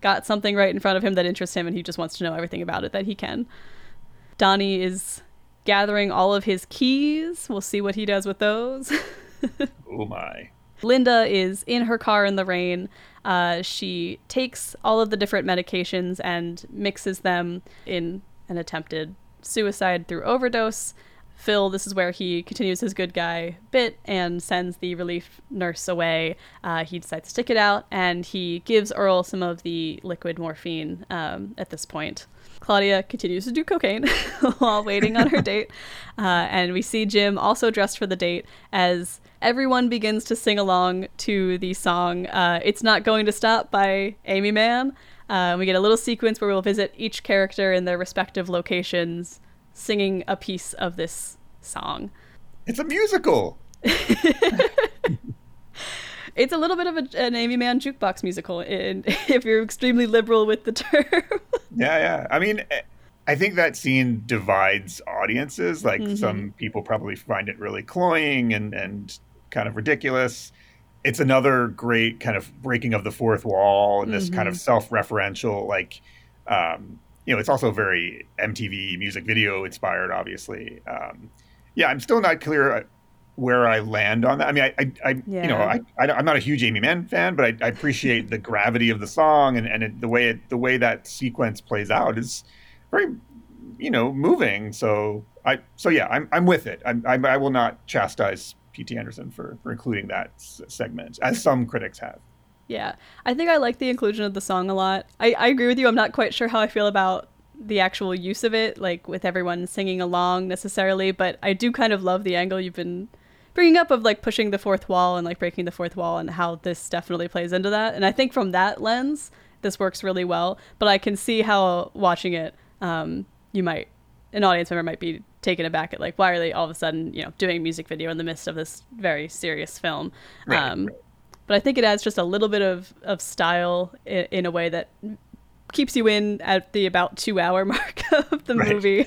got something right in front of him that interests him and he just wants to know everything about it that he can. Donnie is gathering all of his keys. We'll see what he does with those. oh my. Linda is in her car in the rain. Uh, she takes all of the different medications and mixes them in an attempted suicide through overdose. Phil, this is where he continues his good guy bit and sends the relief nurse away. Uh, he decides to stick it out and he gives Earl some of the liquid morphine um, at this point. Claudia continues to do cocaine while waiting on her date. Uh, and we see Jim also dressed for the date as everyone begins to sing along to the song uh, It's Not Going to Stop by Aimee Mann. Uh, we get a little sequence where we'll visit each character in their respective locations singing a piece of this song. It's a musical. it's a little bit of a, an Aimee Mann jukebox musical, in, if you're extremely liberal with the term. yeah, yeah. I mean, I think that scene divides audiences. Like mm-hmm. some people probably find it really cloying and and kind of ridiculous. It's another great kind of breaking of the fourth wall and this mm-hmm. kind of mm-hmm. self-referential like um, you know, it's also very MTV music video inspired, obviously. Um, yeah, I'm still not clear uh, where I land on that. I mean, I, I, I yeah. you know, I, I, am not a huge Aimee Mann fan, but I, I appreciate the gravity of the song and, and it, the way it, the way that sequence plays out is very, you know, moving. So I, so yeah, I'm, I'm with it. I'm, I, I will not chastise P.T. Anderson for, for including that s- segment, as some critics have. Yeah, I think I like the inclusion of the song a lot. I, I agree with you. I'm not quite sure how I feel about the actual use of it, like with everyone singing along necessarily, but I do kind of love the angle you've been bringing up of like pushing the fourth wall and like breaking the fourth wall and how this definitely plays into that. And I think from that lens, this works really well. But I can see how watching it, um, you might, an audience member might be taken aback at like, why are they all of a sudden, you know, doing a music video in the midst of this very serious film? Right, um, right but I think it adds just a little bit of, of style in, in a way that keeps you in at the about two hour mark of the right. movie.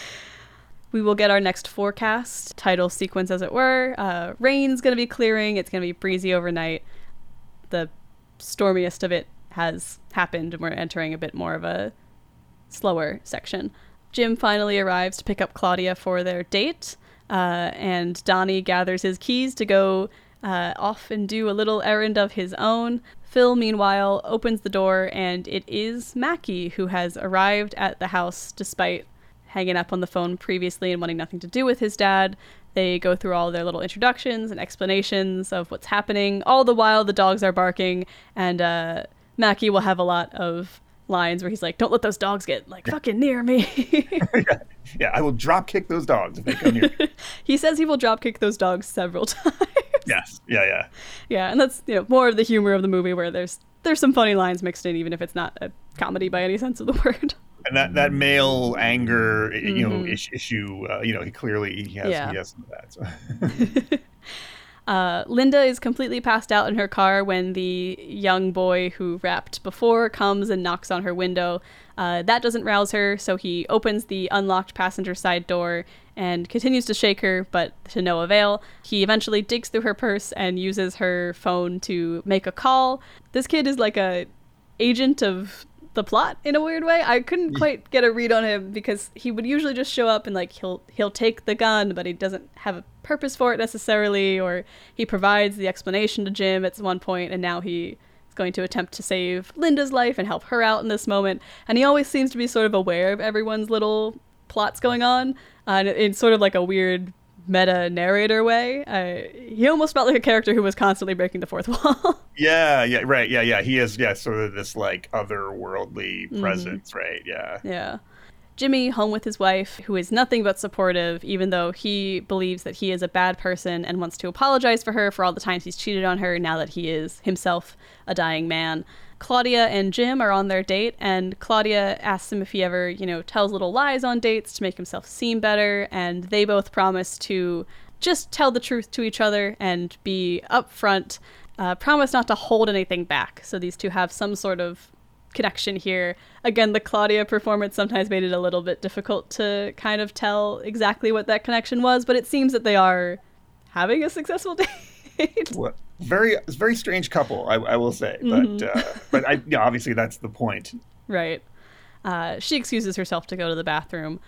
we will get our next forecast title sequence, as it were. Uh, rain's going to be clearing. It's going to be breezy overnight. The stormiest of it has happened, and we're entering a bit more of a slower section. Jim finally arrives to pick up Claudia for their date, uh, and Donnie gathers his keys to go uh, off and do a little errand of his own. Phil, meanwhile, opens the door, and it is Mackey who has arrived at the house despite hanging up on the phone previously and wanting nothing to do with his dad. They go through all their little introductions and explanations of what's happening. All the while, the dogs are barking, and uh, Mackey will have a lot of lines where he's like, "Don't let those dogs get like fucking near me." yeah. yeah, I will drop kick those dogs if they come near. he says he will drop kick those dogs several times. Yes. Yeah. Yeah. Yeah, and that's you know more of the humor of the movie where there's there's some funny lines mixed in, even if it's not a comedy by any sense of the word. And that, that male anger, you know, mm-hmm. issue, uh, you know, he clearly he has, yeah. he has some of that. So. Uh, Linda is completely passed out in her car when the young boy who rapped before comes and knocks on her window. Uh, that doesn't rouse her, so he opens the unlocked passenger side door and continues to shake her, but to no avail. He eventually digs through her purse and uses her phone to make a call. This kid is like a agent of the plot in a weird way. I couldn't quite get a read on him because he would usually just show up and like he'll he'll take the gun, but he doesn't have a purpose for it necessarily, or he provides the explanation to Jim at one point, and now he is going to attempt to save Linda's life and help her out in this moment. And he always seems to be sort of aware of everyone's little plots going on, uh, and it's sort of like a weird meta narrator way. Uh, he almost felt like a character who was constantly breaking the fourth wall. yeah, yeah, right, yeah, yeah. He is, yeah, sort of this like otherworldly mm-hmm. presence, right? Yeah, yeah. Jimmy home with his wife, who is nothing but supportive, even though he believes that he is a bad person and wants to apologize for her for all the times he's cheated on her now that he is himself a dying man. Claudia and Jim are on their date, and Claudia asks him if he ever, you know, tells little lies on dates to make himself seem better, and they both promise to just tell the truth to each other and be upfront, uh, promise not to hold anything back. So these two have some sort of connection here. Again, the Claudia performance sometimes made it a little bit difficult to kind of tell exactly what that connection was, but it seems that they are having a successful date. What? very very strange couple, I, I will say. Mm-hmm. But uh, but I, yeah, obviously that's the point. Right. Uh, she excuses herself to go to the bathroom.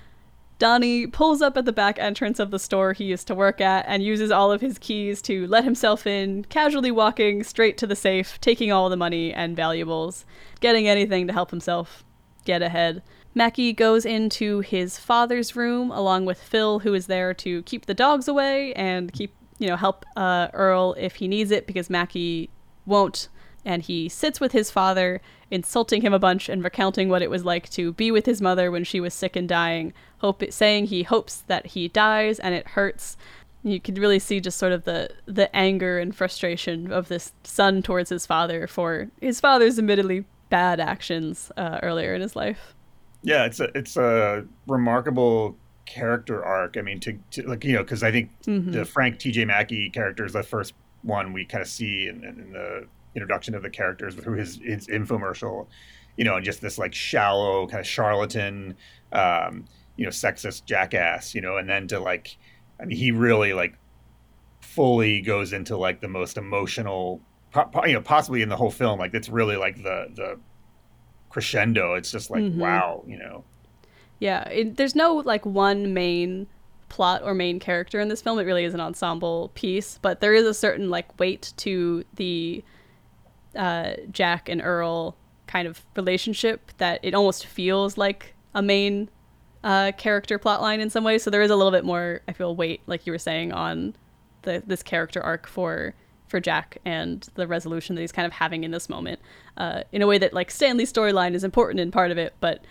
Donnie pulls up at the back entrance of the store he used to work at and uses all of his keys to let himself in, casually walking straight to the safe, taking all the money and valuables, getting anything to help himself get ahead. Mackey goes into his father's room along with Phil, who is there to keep the dogs away and keep you know, help uh, Earl if he needs it because Mackey won't. And he sits with his father, insulting him a bunch and recounting what it was like to be with his mother when she was sick and dying, hope saying he hopes that he dies and it hurts. You could really see just sort of the the anger and frustration of this son towards his father for his father's admittedly bad actions uh, earlier in his life. Yeah, it's a it's a remarkable character arc. I mean, to, to like you know, because I think mm-hmm. the Frank T.J. Mackey character is the first one we kind of see in, in, the introduction of the characters through his his infomercial, you know, and just this like shallow kind of charlatan, um, you know, sexist jackass, you know, and then to like, I mean, he really like fully goes into like the most emotional, you know, possibly in the whole film. Like it's really like the the crescendo. It's just like mm-hmm. wow, you know. Yeah, it, there's no like one main plot or main character in this film. It really is an ensemble piece, but there is a certain like weight to the uh, Jack and Earl kind of relationship that it almost feels like a main uh, character plot line in some ways. So there is a little bit more, I feel, weight, like you were saying, on the this character arc for for Jack and the resolution that he's kind of having in this moment, uh, in a way that like Stanley's storyline is important in part of it, but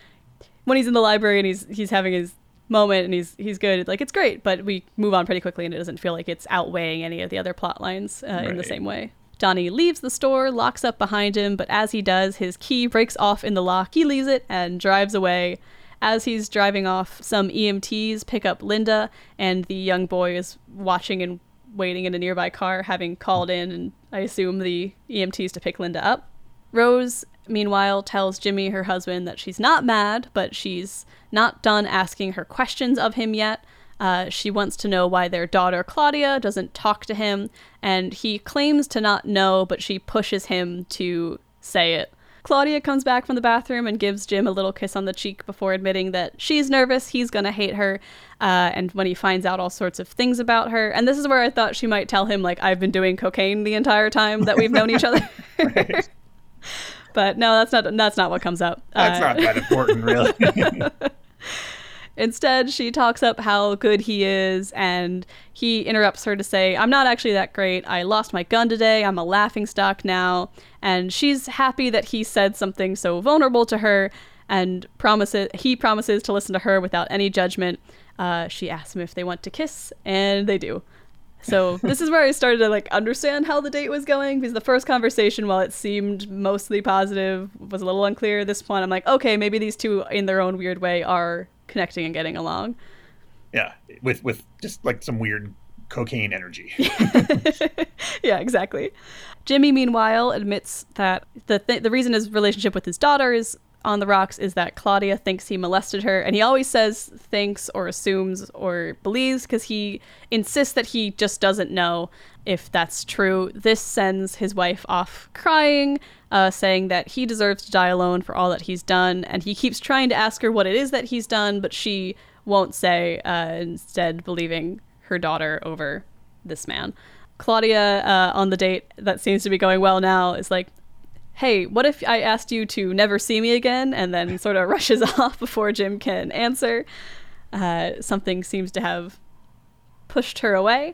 when he's in the library and he's he's having his moment and he's he's good like it's great but we move on pretty quickly and it doesn't feel like it's outweighing any of the other plot lines uh, right. in the same way Donnie leaves the store, locks up behind him, but as he does, his key breaks off in the lock. He leaves it and drives away. As he's driving off, some EMTs pick up Linda, and the young boy is watching and waiting in a nearby car, having called in, and I assume the EMTs to pick Linda up. Rose meanwhile, tells Jimmy, her husband, that she's not mad, but she's not done asking her questions of him yet. Uh, she wants to know why their daughter Claudia doesn't talk to him, and he claims to not know, but she pushes him to say it. Claudia comes back from the bathroom and gives Jim a little kiss on the cheek before admitting that she's nervous, he's gonna hate her, uh, and when he finds out all sorts of things about her. And this is where I thought she might tell him, like, I've been doing cocaine the entire time that we've known each other. But no, that's not that's not what comes up. That's uh, not that important, really. Instead, she talks up how good he is, and he interrupts her to say, I'm not actually that great. I lost my gun today. I'm a laughing stock now. And she's happy that he said something so vulnerable to her and promises he promises to listen to her without any judgment. Uh, she asks him if they want to kiss, and they do. So this is where I started to like understand how the date was going because the first conversation, while it seemed mostly positive, was a little unclear. At This point, I'm like, okay, maybe these two, in their own weird way, are connecting and getting along. Yeah, with with just like some weird cocaine energy. yeah, exactly. Jimmy, meanwhile, admits that the th- the reason his relationship with his daughter is on the rocks is that Claudia thinks he molested her, and he always says thinks or assumes or believes because he insists that he just doesn't know if that's true. This sends his wife off crying, uh, saying that he deserves to die alone for all that he's done, and he keeps trying to ask her what it is that he's done, but she won't say, uh, instead, believing her daughter over this man. Claudia, uh, on the date that seems to be going well now, is like, hey, what if I asked you to never see me again? And then sort of rushes off before Jim can answer. Uh, something seems to have pushed her away.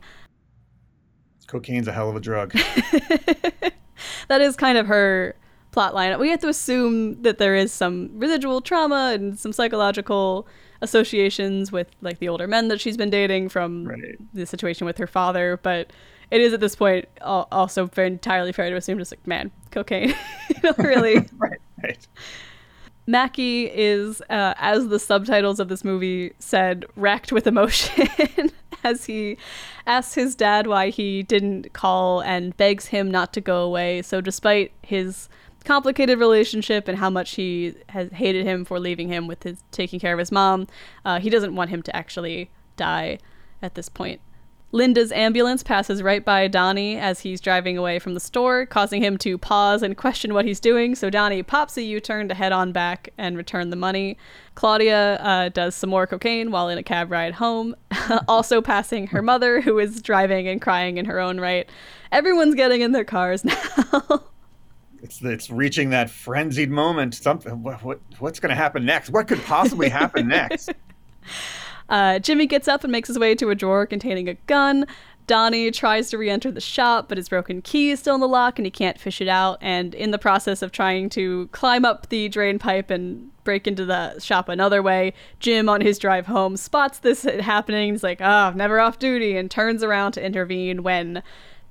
Cocaine's a hell of a drug. that is kind of her plot line. We have to assume that there is some residual trauma and some psychological associations with like the older men that she's been dating from right. the situation with her father, but it is at this point also entirely fair to assume just like man cocaine. Really. Right right. Mackey is uh, as the subtitles of this movie said racked with emotion as he asks his dad why he didn't call and begs him not to go away. So despite his complicated relationship and how much he has hated him for leaving him with his taking care of his mom uh, he doesn't want him to actually die at this point Linda's ambulance passes right by Donnie as he's driving away from the store, causing him to pause and question what he's doing. So Donnie pops a U turn to head on back and return the money. Claudia uh, does some more cocaine while in a cab ride home, also passing her mother, who is driving and crying in her own right. Everyone's getting in their cars now. it's it's reaching that frenzied moment. Something what, what what's going to happen next? What could possibly happen next? Uh, Jimmy gets up and makes his way to a drawer containing a gun. Donnie tries to re enter the shop, but his broken key is still in the lock and he can't fish it out. And in the process of trying to climb up the drain pipe and break into the shop another way, Jim, on his drive home, spots this happening. He's like, oh, never off duty, and turns around to intervene when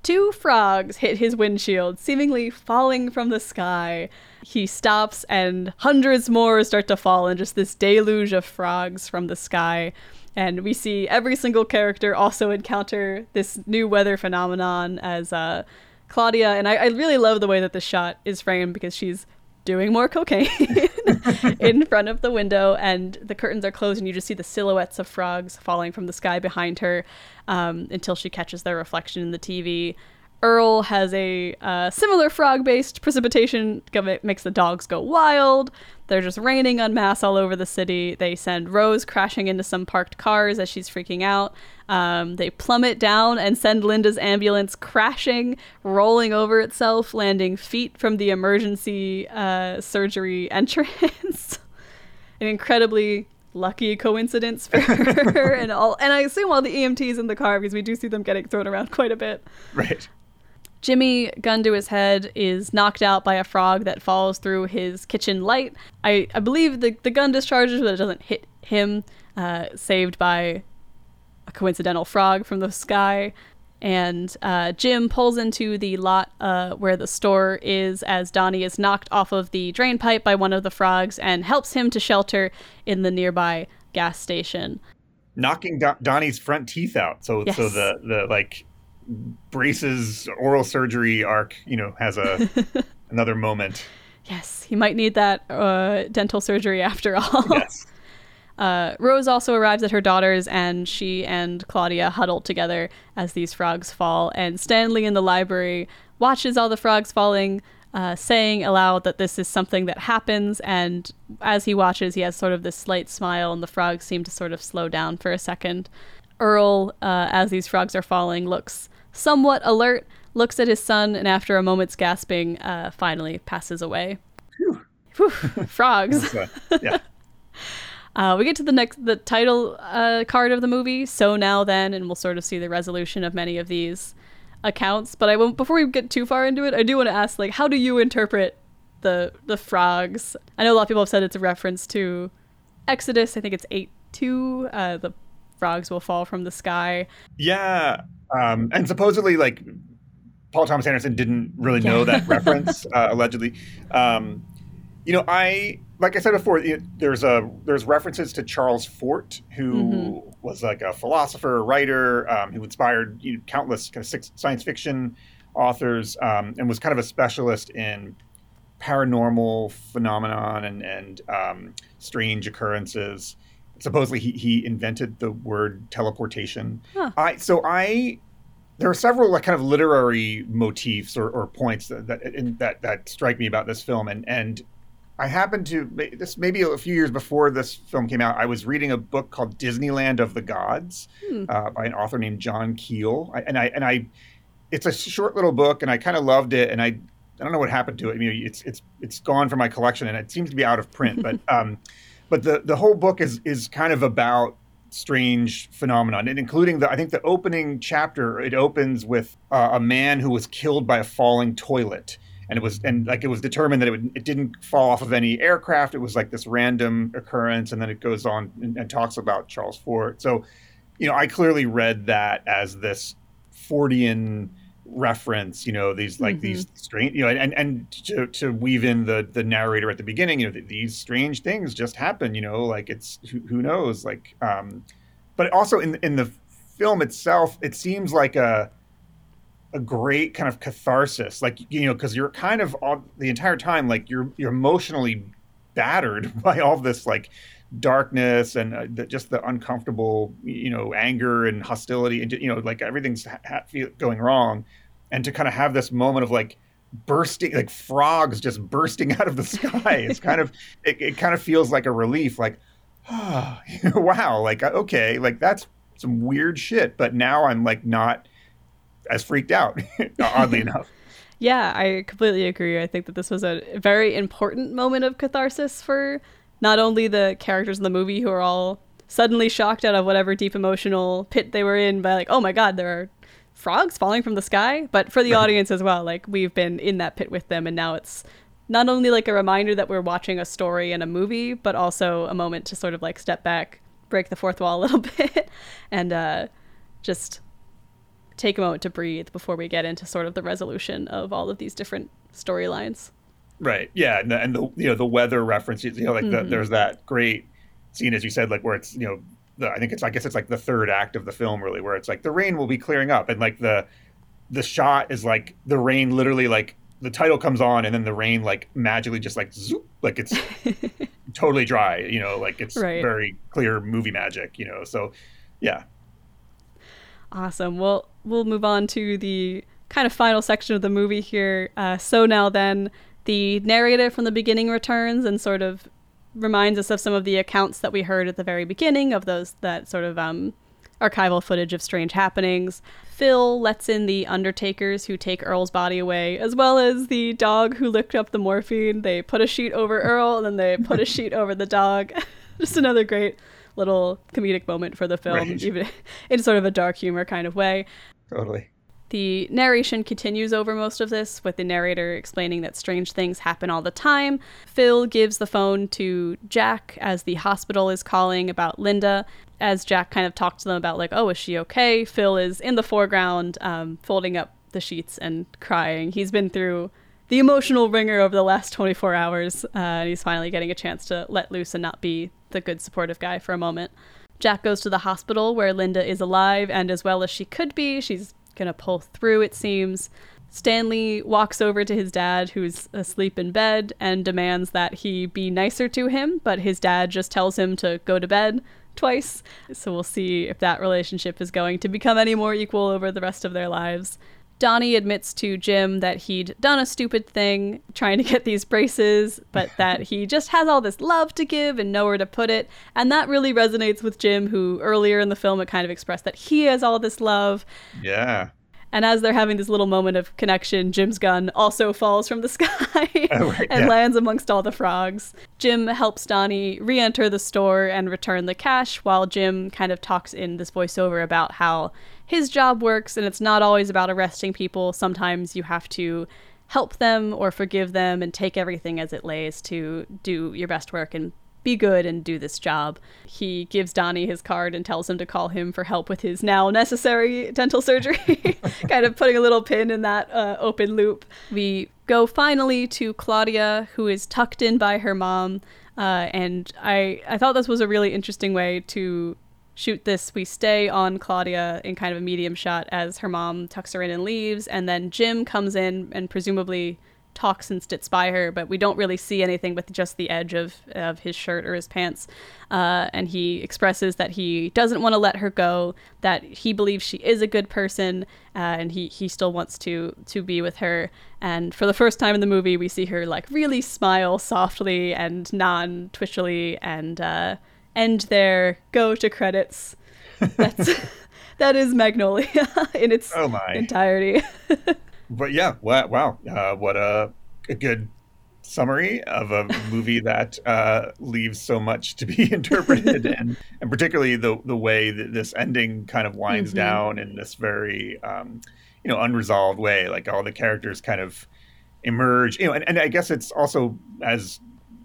two frogs hit his windshield, seemingly falling from the sky. He stops, and hundreds more start to fall in just this deluge of frogs from the sky. And we see every single character also encounter this new weather phenomenon as uh, Claudia. And I, I really love the way that the shot is framed because she's doing more cocaine in front of the window, and the curtains are closed, and you just see the silhouettes of frogs falling from the sky behind her um, until she catches their reflection in the TV. Earl has a uh, similar frog based precipitation, makes the dogs go wild. They're just raining en masse all over the city. They send Rose crashing into some parked cars as she's freaking out. Um, they plummet down and send Linda's ambulance crashing, rolling over itself, landing feet from the emergency uh, surgery entrance. An incredibly lucky coincidence for her and all and I assume all the EMTs in the car because we do see them getting thrown around quite a bit. Right. Jimmy, gun to his head, is knocked out by a frog that falls through his kitchen light. I, I believe the, the gun discharges, but it doesn't hit him, uh, saved by a coincidental frog from the sky. And uh, Jim pulls into the lot uh, where the store is as Donnie is knocked off of the drain pipe by one of the frogs and helps him to shelter in the nearby gas station. Knocking Do- Donnie's front teeth out. So, yes. so the, the like braces oral surgery arc, you know, has a another moment. Yes, he might need that uh, dental surgery after all. Yes. Uh, Rose also arrives at her daughter's, and she and Claudia huddle together as these frogs fall. And Stanley in the library watches all the frogs falling, uh, saying aloud that this is something that happens. And as he watches, he has sort of this slight smile, and the frogs seem to sort of slow down for a second. Earl, uh, as these frogs are falling, looks somewhat alert, looks at his son, and after a moment's gasping, uh, finally passes away. Whew. Whew. Frogs. yeah. Uh, we get to the next, the title uh, card of the movie. So now then, and we'll sort of see the resolution of many of these accounts. But I won't. Before we get too far into it, I do want to ask, like, how do you interpret the the frogs? I know a lot of people have said it's a reference to Exodus. I think it's eight two. Uh, the frogs will fall from the sky. Yeah, um, and supposedly, like Paul Thomas Anderson didn't really know that reference, uh, allegedly. Um, you know, I like I said before, it, there's a there's references to Charles Fort, who mm-hmm. was like a philosopher, writer um, who inspired you know, countless kind of science fiction authors, um, and was kind of a specialist in paranormal phenomenon and and um, strange occurrences. Supposedly, he he invented the word teleportation. Huh. I so I there are several like kind of literary motifs or, or points that that, in, that that strike me about this film, and and I happened to this maybe a few years before this film came out. I was reading a book called Disneyland of the Gods hmm. uh, by an author named John Keel, I, and I and I, it's a short little book, and I kind of loved it, and I I don't know what happened to it. I mean, it's it's it's gone from my collection, and it seems to be out of print. but um, but the the whole book is is kind of about strange phenomenon, and including the I think the opening chapter. It opens with uh, a man who was killed by a falling toilet and it was and like it was determined that it, would, it didn't fall off of any aircraft. It was like this random occurrence, and then it goes on and, and talks about Charles Fort. So, you know, I clearly read that as this Fortean reference. You know, these like mm-hmm. these strange, you know, and and to, to weave in the the narrator at the beginning. You know, these strange things just happen. You know, like it's who, who knows, like. um But also in in the film itself, it seems like a a great kind of catharsis like you know because you're kind of all the entire time like you're you're emotionally battered by all this like darkness and uh, the, just the uncomfortable you know anger and hostility and you know like everything's ha- going wrong and to kind of have this moment of like bursting like frogs just bursting out of the sky it's kind of it, it kind of feels like a relief like oh, wow like uh, okay like that's some weird shit but now i'm like not as freaked out, oddly enough. Yeah, I completely agree. I think that this was a very important moment of catharsis for not only the characters in the movie who are all suddenly shocked out of whatever deep emotional pit they were in by like, oh my god, there are frogs falling from the sky, but for the audience as well. Like we've been in that pit with them and now it's not only like a reminder that we're watching a story and a movie, but also a moment to sort of like step back, break the fourth wall a little bit and uh just take a moment to breathe before we get into sort of the resolution of all of these different storylines. Right. Yeah, and the, and the you know the weather references. You know, like mm-hmm. the, there's that great scene as you said, like where it's you know the, I think it's I guess it's like the third act of the film really, where it's like the rain will be clearing up, and like the the shot is like the rain literally like the title comes on and then the rain like magically just like zoop, like it's totally dry you know like it's right. very clear movie magic you know so yeah Awesome. Well, we'll move on to the kind of final section of the movie here. Uh, so now then, the narrator from the beginning returns and sort of reminds us of some of the accounts that we heard at the very beginning of those that sort of um, archival footage of strange happenings. Phil lets in the undertakers who take Earl's body away, as well as the dog who licked up the morphine. They put a sheet over Earl, and then they put a sheet over the dog. Just another great little comedic moment for the film, right. even in sort of a dark humor kind of way. Totally. The narration continues over most of this, with the narrator explaining that strange things happen all the time. Phil gives the phone to Jack as the hospital is calling about Linda. As Jack kind of talks to them about, like, oh, is she okay? Phil is in the foreground, um, folding up the sheets and crying. He's been through the emotional ringer over the last 24 hours, uh, and he's finally getting a chance to let loose and not be the good supportive guy for a moment. Jack goes to the hospital where Linda is alive and as well as she could be. She's gonna pull through, it seems. Stanley walks over to his dad, who's asleep in bed, and demands that he be nicer to him, but his dad just tells him to go to bed twice. So we'll see if that relationship is going to become any more equal over the rest of their lives. Donnie admits to Jim that he'd done a stupid thing trying to get these braces, but that he just has all this love to give and nowhere to put it. And that really resonates with Jim, who earlier in the film had kind of expressed that he has all this love. Yeah. And as they're having this little moment of connection, Jim's gun also falls from the sky oh, right, and yeah. lands amongst all the frogs. Jim helps Donnie re enter the store and return the cash while Jim kind of talks in this voiceover about how his job works and it's not always about arresting people. Sometimes you have to help them or forgive them and take everything as it lays to do your best work and be good and do this job. He gives Donnie his card and tells him to call him for help with his now necessary dental surgery, kind of putting a little pin in that uh, open loop. We go finally to Claudia, who is tucked in by her mom. Uh, and I, I thought this was a really interesting way to shoot this, we stay on Claudia in kind of a medium shot as her mom tucks her in and leaves, and then Jim comes in and presumably talks and sits by her, but we don't really see anything with just the edge of, of his shirt or his pants. Uh, and he expresses that he doesn't want to let her go, that he believes she is a good person, uh, and he, he still wants to to be with her. And for the first time in the movie, we see her like really smile softly and non twitchily, and uh, end there, go to credits. That's that is Magnolia in its Oh entirety. But yeah, wow, wow, uh, what a, a good summary of a movie that uh, leaves so much to be interpreted, and and particularly the the way that this ending kind of winds Mhm. down in this very um, you know unresolved way. Like all the characters kind of emerge, you know, and, and I guess it's also as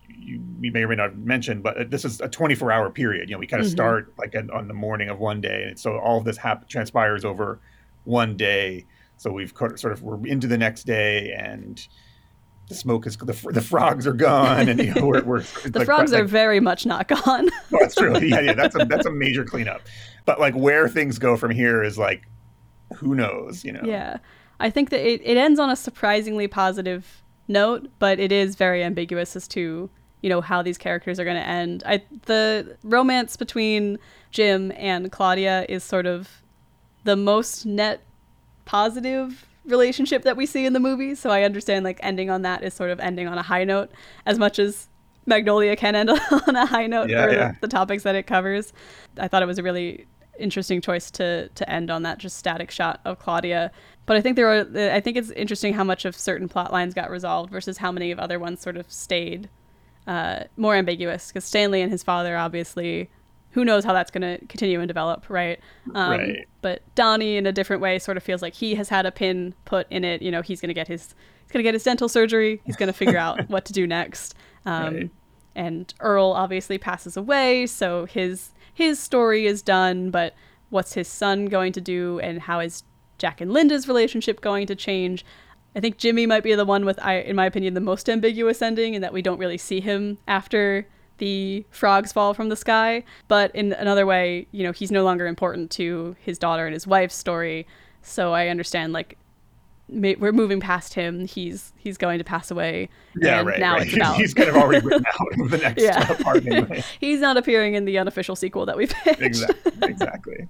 you, you may or may not have mentioned, but this is a 24 hour period. You know, we kind of Mhm. start like on on the morning of one day, and so all of this hap- transpires over one day. So we've sort of we're into the next day, and the smoke is the, the frogs are gone, and you know we're, we're The frogs are very much not gone. that's true. Yeah, yeah, that's a that's a major cleanup. But like where things go from here is like, who knows? You know. Yeah. I think that it, it ends on a surprisingly positive note, but it is very ambiguous as to, you know, how these characters are going to end. I the romance between Jim and Claudia is sort of the most net positive relationship that we see in the movie, so I understand like ending on that is sort of ending on a high note as much as Magnolia can end on a high note Yeah, for yeah. The, the topics that it covers. I thought it was a really interesting choice to to end on that just static shot of Claudia. But I think there are I think it's interesting how much of certain plot lines got resolved versus how many of other ones sort of stayed uh, more ambiguous because Stanley and his father obviously who knows how that's going to continue and develop, right? Um, Right. But Donnie, in a different way, sort of feels like he has had a pin put in it. You know, he's going to get his he's going to get his dental surgery. He's going to figure out what to do next. Um, Right. And Earl obviously passes away, so his his story is done. But what's his son going to do, and how is Jack and Linda's relationship going to change? I think Jimmy might be the one with, I, in my opinion, the most ambiguous ending, in that we don't really see him after the frogs fall from the sky. But in another way, you know, he's no longer important to his daughter and his wife's story. So I understand, like, ma- we're moving past him. He's he's going to pass away. Yeah, and right. Now right. it's about He's kind of already written out of the next Yeah. part anyway. he's not appearing in the unofficial sequel that we pitched. exactly. Exactly.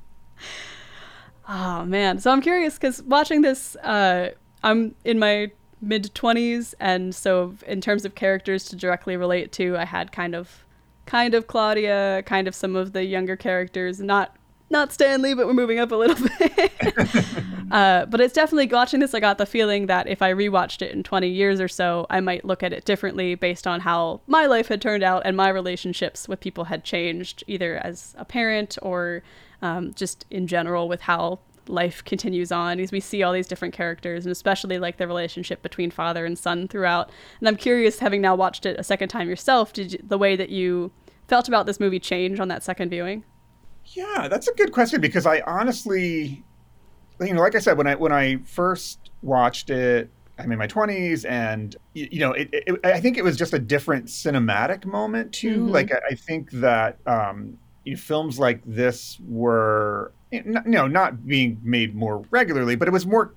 Oh man, so I'm curious because watching this, uh, I'm in my mid 20s, and so in terms of characters to directly relate to, I had kind of, kind of Claudia, kind of some of the younger characters, not not Stanley, but we're moving up a little bit. uh, but it's definitely watching this. I got the feeling that if I rewatched it in 20 years or so, I might look at it differently based on how my life had turned out and my relationships with people had changed, either as a parent or um, just in general with how life continues on as we see all these different characters and especially like the relationship between father and son throughout and i'm curious having now watched it a second time yourself did you, the way that you felt about this movie change on that second viewing Yeah, that's a good question because I honestly, you know, like I said, when I when I first watched it, I'm in my 20s, and y- you know, it, it, I think it was just a different cinematic moment too. Mhm. Like I, I think that um, you know, films like this were, you know, not being made more regularly, but it was more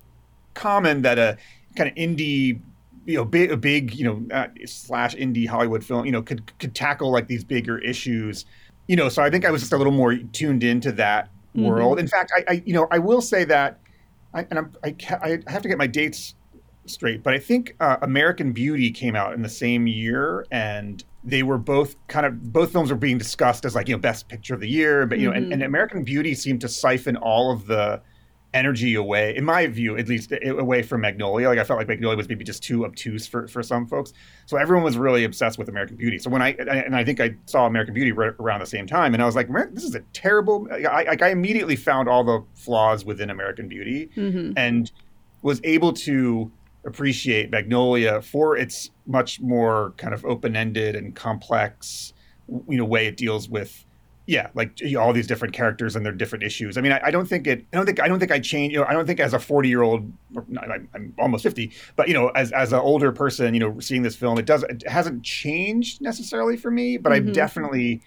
common that a kind of indie you know big a big you know uh, slash indie hollywood film you know could could tackle like these bigger issues you know so i think i was just a little more tuned into that Mhm. world in fact I, I you know i will say that I, and I'm, I, I have to get my dates straight but i think uh, american beauty came out in the same year and they were both kind of both films were being discussed as like you know best picture of the year but you know and, Mhm. and american beauty seemed to siphon all of the energy away, in my view, at least, away from Magnolia. Like I felt like Magnolia was maybe just too obtuse for, for some folks. So everyone was really obsessed with American Beauty. So when I and I think I saw American Beauty right around the same time, and I was like, this is a terrible. I, I, I immediately found all the flaws within American Beauty mm-hmm. and was able to appreciate Magnolia for its much more kind of open-ended and complex, you know, way it deals with, yeah, like you know, all these different characters and their different issues. I mean, I, I don't think it. I don't think. I don't think I change. You know, I don't think as a forty-year-old, I'm, I'm almost fifty, but you know, as as an older person, you know, seeing this film, it does. It hasn't changed necessarily for me, but Mhm. I've definitely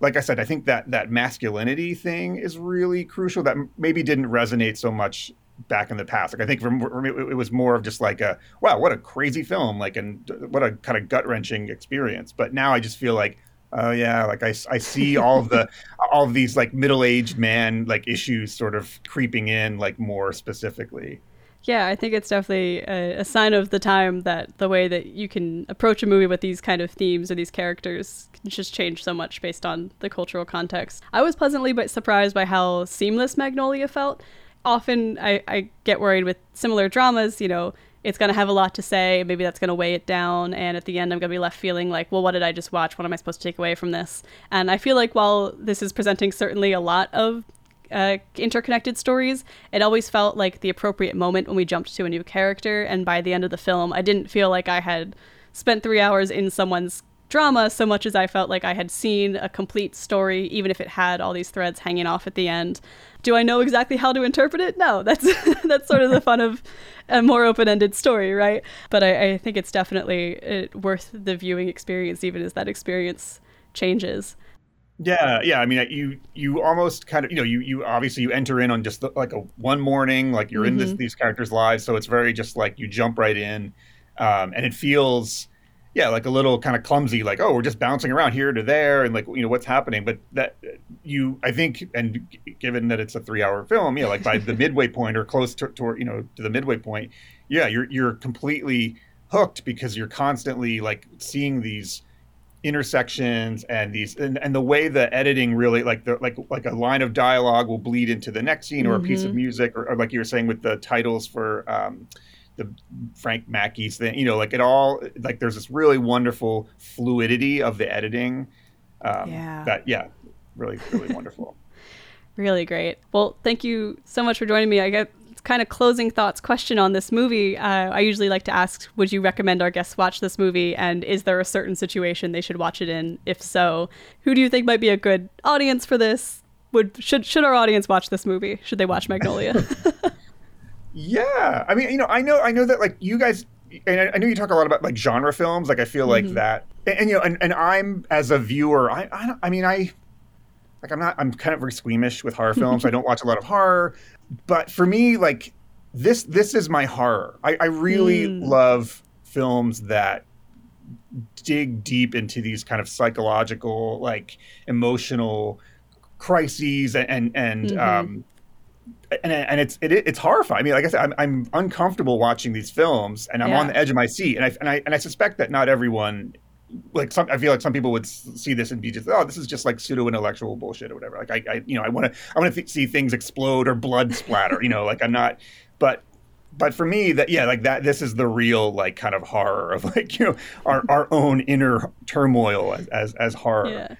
like I said, I think that that masculinity thing is really crucial. That maybe didn't resonate so much back in the past. Like I think for me, it was more of just like a wow, what a crazy film, like and what a kind of gut wrenching experience. But now I just feel like oh yeah, like I, I see all of the all of these like middle aged man like issues sort of creeping in like more specifically. Yeah, I think it's definitely a, a, sign of the time that the way that you can approach a movie with these kind of themes or these characters can just change so much based on the cultural context. I was pleasantly but surprised by how seamless Magnolia felt. Often I, I get worried with similar dramas, you know, it's going to have a lot to say. Maybe that's going to weigh it down. And at the end, I'm going to be left feeling like, well, what did I just watch? What am I supposed to take away from this? And I feel like while this is presenting certainly a lot of uh, interconnected stories, it always felt like the appropriate moment when we jumped to a new character. And by the end of the film, I didn't feel like I had spent three hours in someone's drama so much as I felt like I had seen a complete story, even if it had all these threads hanging off at the end. Do I know exactly how to interpret it? No, that's that's sort of the fun of a more open-ended story, right? But I, I think it's definitely uh, worth the viewing experience, even as that experience changes. Yeah, yeah. I mean, you you almost kind of you know you you obviously you enter in on just the, like a one morning, like you're mm-hmm. in this, mm-hmm. these characters' lives, so it's very just like you jump right in, um, and it feels yeah, like a little kind of clumsy, like oh, we're just bouncing around here to there, and like you know what's happening. But that you, I think, and given that it's a three-hour film, yeah, like by the midway point or close to, to you know to the midway point, yeah, you're you're completely hooked because you're constantly like seeing these intersections and these and, and the way the editing really like the like like a line of dialogue will bleed into the next scene or mm-hmm. a piece of mm-hmm. music or, or, like you were saying with the titles for um, the Frank Mackey's thing. You know, like it all like there's this really wonderful fluidity of the editing. Um, yeah. That yeah, really really wonderful. Really great. Well, thank you so much for joining me. I get kind of closing thoughts question on this movie. Uh, I usually like to ask, would you recommend our guests watch this movie? And is there a certain situation they should watch it in? If so, who do you think might be a good audience for this? Would should should our audience watch this movie? Should they watch Magnolia? Yeah, I mean, you know, I know, I know that like you guys, and I, I know you talk a lot about like genre films. Like I feel mm-hmm. like that, and, and, you know, and, and I'm as a viewer, I, I, I mean, I like I'm not, I'm kind of very squeamish with horror films. I don't watch a lot of horror, but for me, like this, this is my horror. I, I really mm. love films that dig deep into these kind of psychological, like emotional crises and and, and mm-hmm. um, and, and it's it, it's horrifying. I mean, like I said, I'm, I'm uncomfortable watching these films, and I'm yeah. on the edge of my seat. And I and I and I suspect that not everyone, like some, I feel like some people would see this and be just, oh, this is just like pseudo intellectual bullshit or whatever. Like I, I you know, I want to I want to th- see things explode or blood splatter. you know, like I'm not, but but for me that yeah like that this is the real like kind of horror of like you know our, our own inner turmoil as as, as horror yeah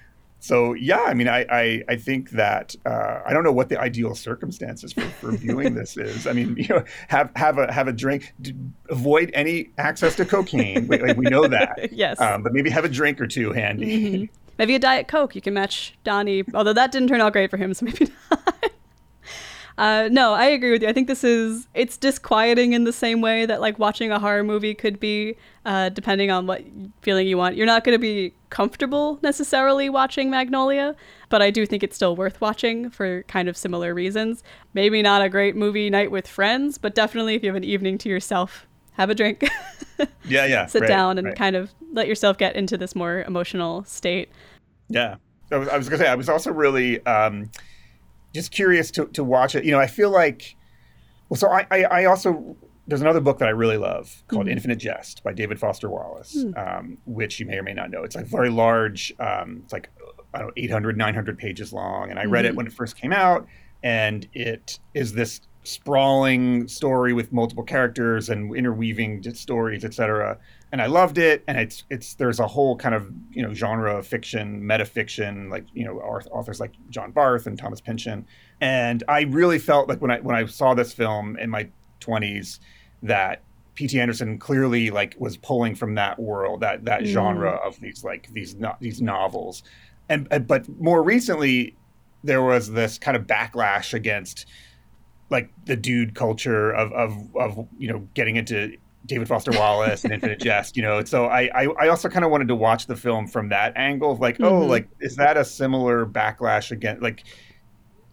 so yeah, I mean, I I, I think that uh, I don't know what the ideal circumstances for, for viewing this is. I mean, you know, have have a have a drink, avoid any access to cocaine. we, like, we know that. yes. Um, but maybe have a drink or two handy. Mm-hmm. Maybe a diet coke. You can match Donnie. Although that didn't turn out great for him, so maybe not. Uh, no, I agree with you. I think this is it's disquieting in the same way that like watching a horror movie could be, uh, depending on what feeling you want. You're not going to be comfortable necessarily watching Magnolia, but I do think it's still worth watching for kind of similar reasons. Maybe not a great movie night with friends, but definitely if you have an evening to yourself, have a drink. yeah, yeah. Sit right, down and right. kind of let yourself get into this more emotional state. Yeah. I was, I was gonna say I was also really. Um, just curious to, to watch it. You know, I feel like, well, so I, I, I also, there's another book that I really love called mm-hmm. Infinite Jest by David Foster Wallace, mm. um, which you may or may not know. It's like very large, um, it's like, I don't know, 800, 900 pages long. And I read mm-hmm. it when it first came out. And it is this sprawling story with multiple characters and interweaving stories, etc and I loved it. And it's it's there's a whole kind of you know genre of fiction, metafiction, like you know authors like John Barth and Thomas Pynchon. And I really felt like when I when I saw this film in my 20s that P.T. Anderson clearly like was pulling from that world, that that mm. genre of these like these no, these novels. And, and but more recently, there was this kind of backlash against like the dude culture of of of you know getting into David Foster Wallace and Infinite Jest, you know. So I, I, I also kind of wanted to watch the film from that angle of like, oh, Mhm. oh, like is that a similar backlash again? Like,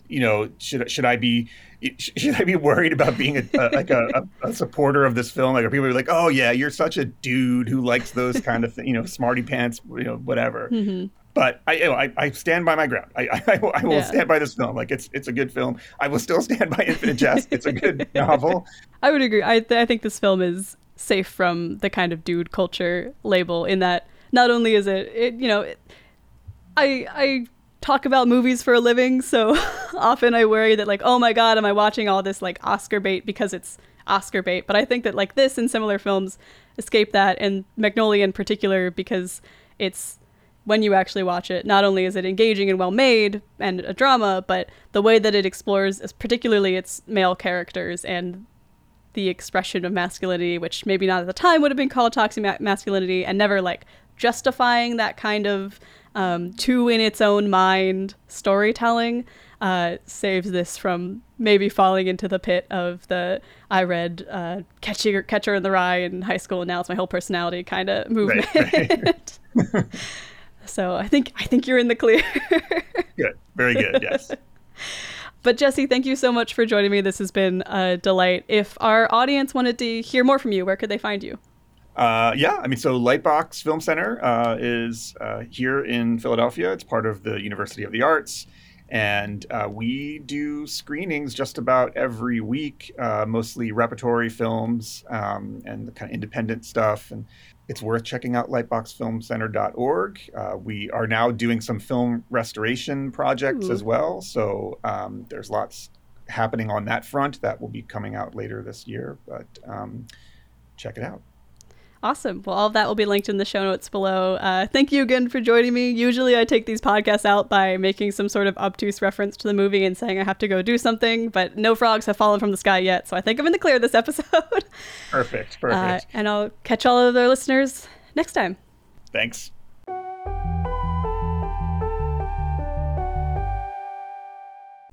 you know, should should I be should I be worried about being a, a like a, a, a supporter of this film? Like, are people like, oh yeah, you're such a dude who likes those kind of things, you know, smarty pants, you know, whatever. Mhm. But I, you know, I, I stand by my ground. I, I, will- I will Yeah. stand by this film. Like it's it's a good film. I will still stand by Infinite Jest. It's a good novel. I would agree. I, th- I think this film is safe from the kind of dude culture label in that not only is it, it you know, it, I I talk about movies for a living, so often I worry that like, oh my god, am I watching all this like Oscar bait because it's Oscar bait? But I think that like this and similar films escape that, and Magnolia in particular because it's when you actually watch it, not only is it engaging and well made and a drama, but the way that it explores, particularly its male characters and the expression of masculinity, which maybe not at the time would have been called toxic ma- masculinity, and never like justifying that kind of um, two in its own mind storytelling, uh, saves this from maybe falling into the pit of the I read uh, Catcher, Catcher in the Rye in high school, and now it's my whole personality kind of movement. right. so I think I think you're in the clear. Good. Very good. Yes. But Jesse, thank you so much for joining me. This has been a delight. If our audience wanted to hear more from you, where could they find you? Uh, yeah, I mean, so Lightbox Film Center uh, is uh, here in Philadelphia. It's part of the University of the Arts. And uh, we do screenings just about every week, uh, mostly repertory films um, and the kind of independent stuff. And it's worth checking out lightboxfilmcenter.org. Uh, we are now doing some film restoration projects Ooh. as well. So um, there's lots happening on that front that will be coming out later this year. But um, check it out. Awesome. Well, all of that will be linked in the show notes below. Uh, thank you again for joining me. Usually, I take these podcasts out by making some sort of obtuse reference to the movie and saying I have to go do something, but no frogs have fallen from the sky yet, so I think I'm in the clear this episode. Perfect. Uh, Perfect. and I'll catch all of the listeners next time. Thanks.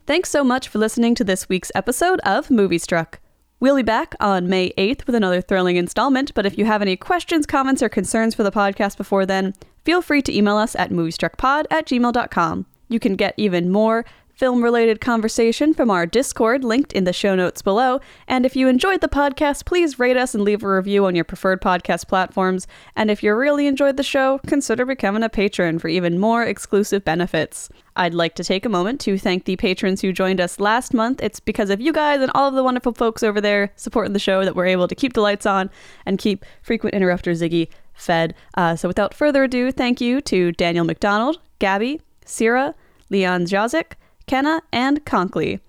Thanks so much for listening to this week's episode of Movie Struck. We'll be back on May 8th with another thrilling installment, but if you have any questions, comments, or concerns for the podcast before then, feel free to email us at moviestruckpod at gmail.com. You can get even more film related conversation from our Discord linked in the show notes below. And if you enjoyed the podcast, please rate us and leave a review on your preferred podcast platforms. And if you really enjoyed the show, consider becoming a patron for even more exclusive benefits. I'd like to take a moment to thank the patrons who joined us last month. It's because of you guys and all of the wonderful folks over there supporting the show that we're able to keep the lights on and keep frequent interrupter Ziggy fed. Uh, so without further ado, thank you to Daniel McDonald, Gabby, Sierra, Leon Jazik, Kenna, and Conkley.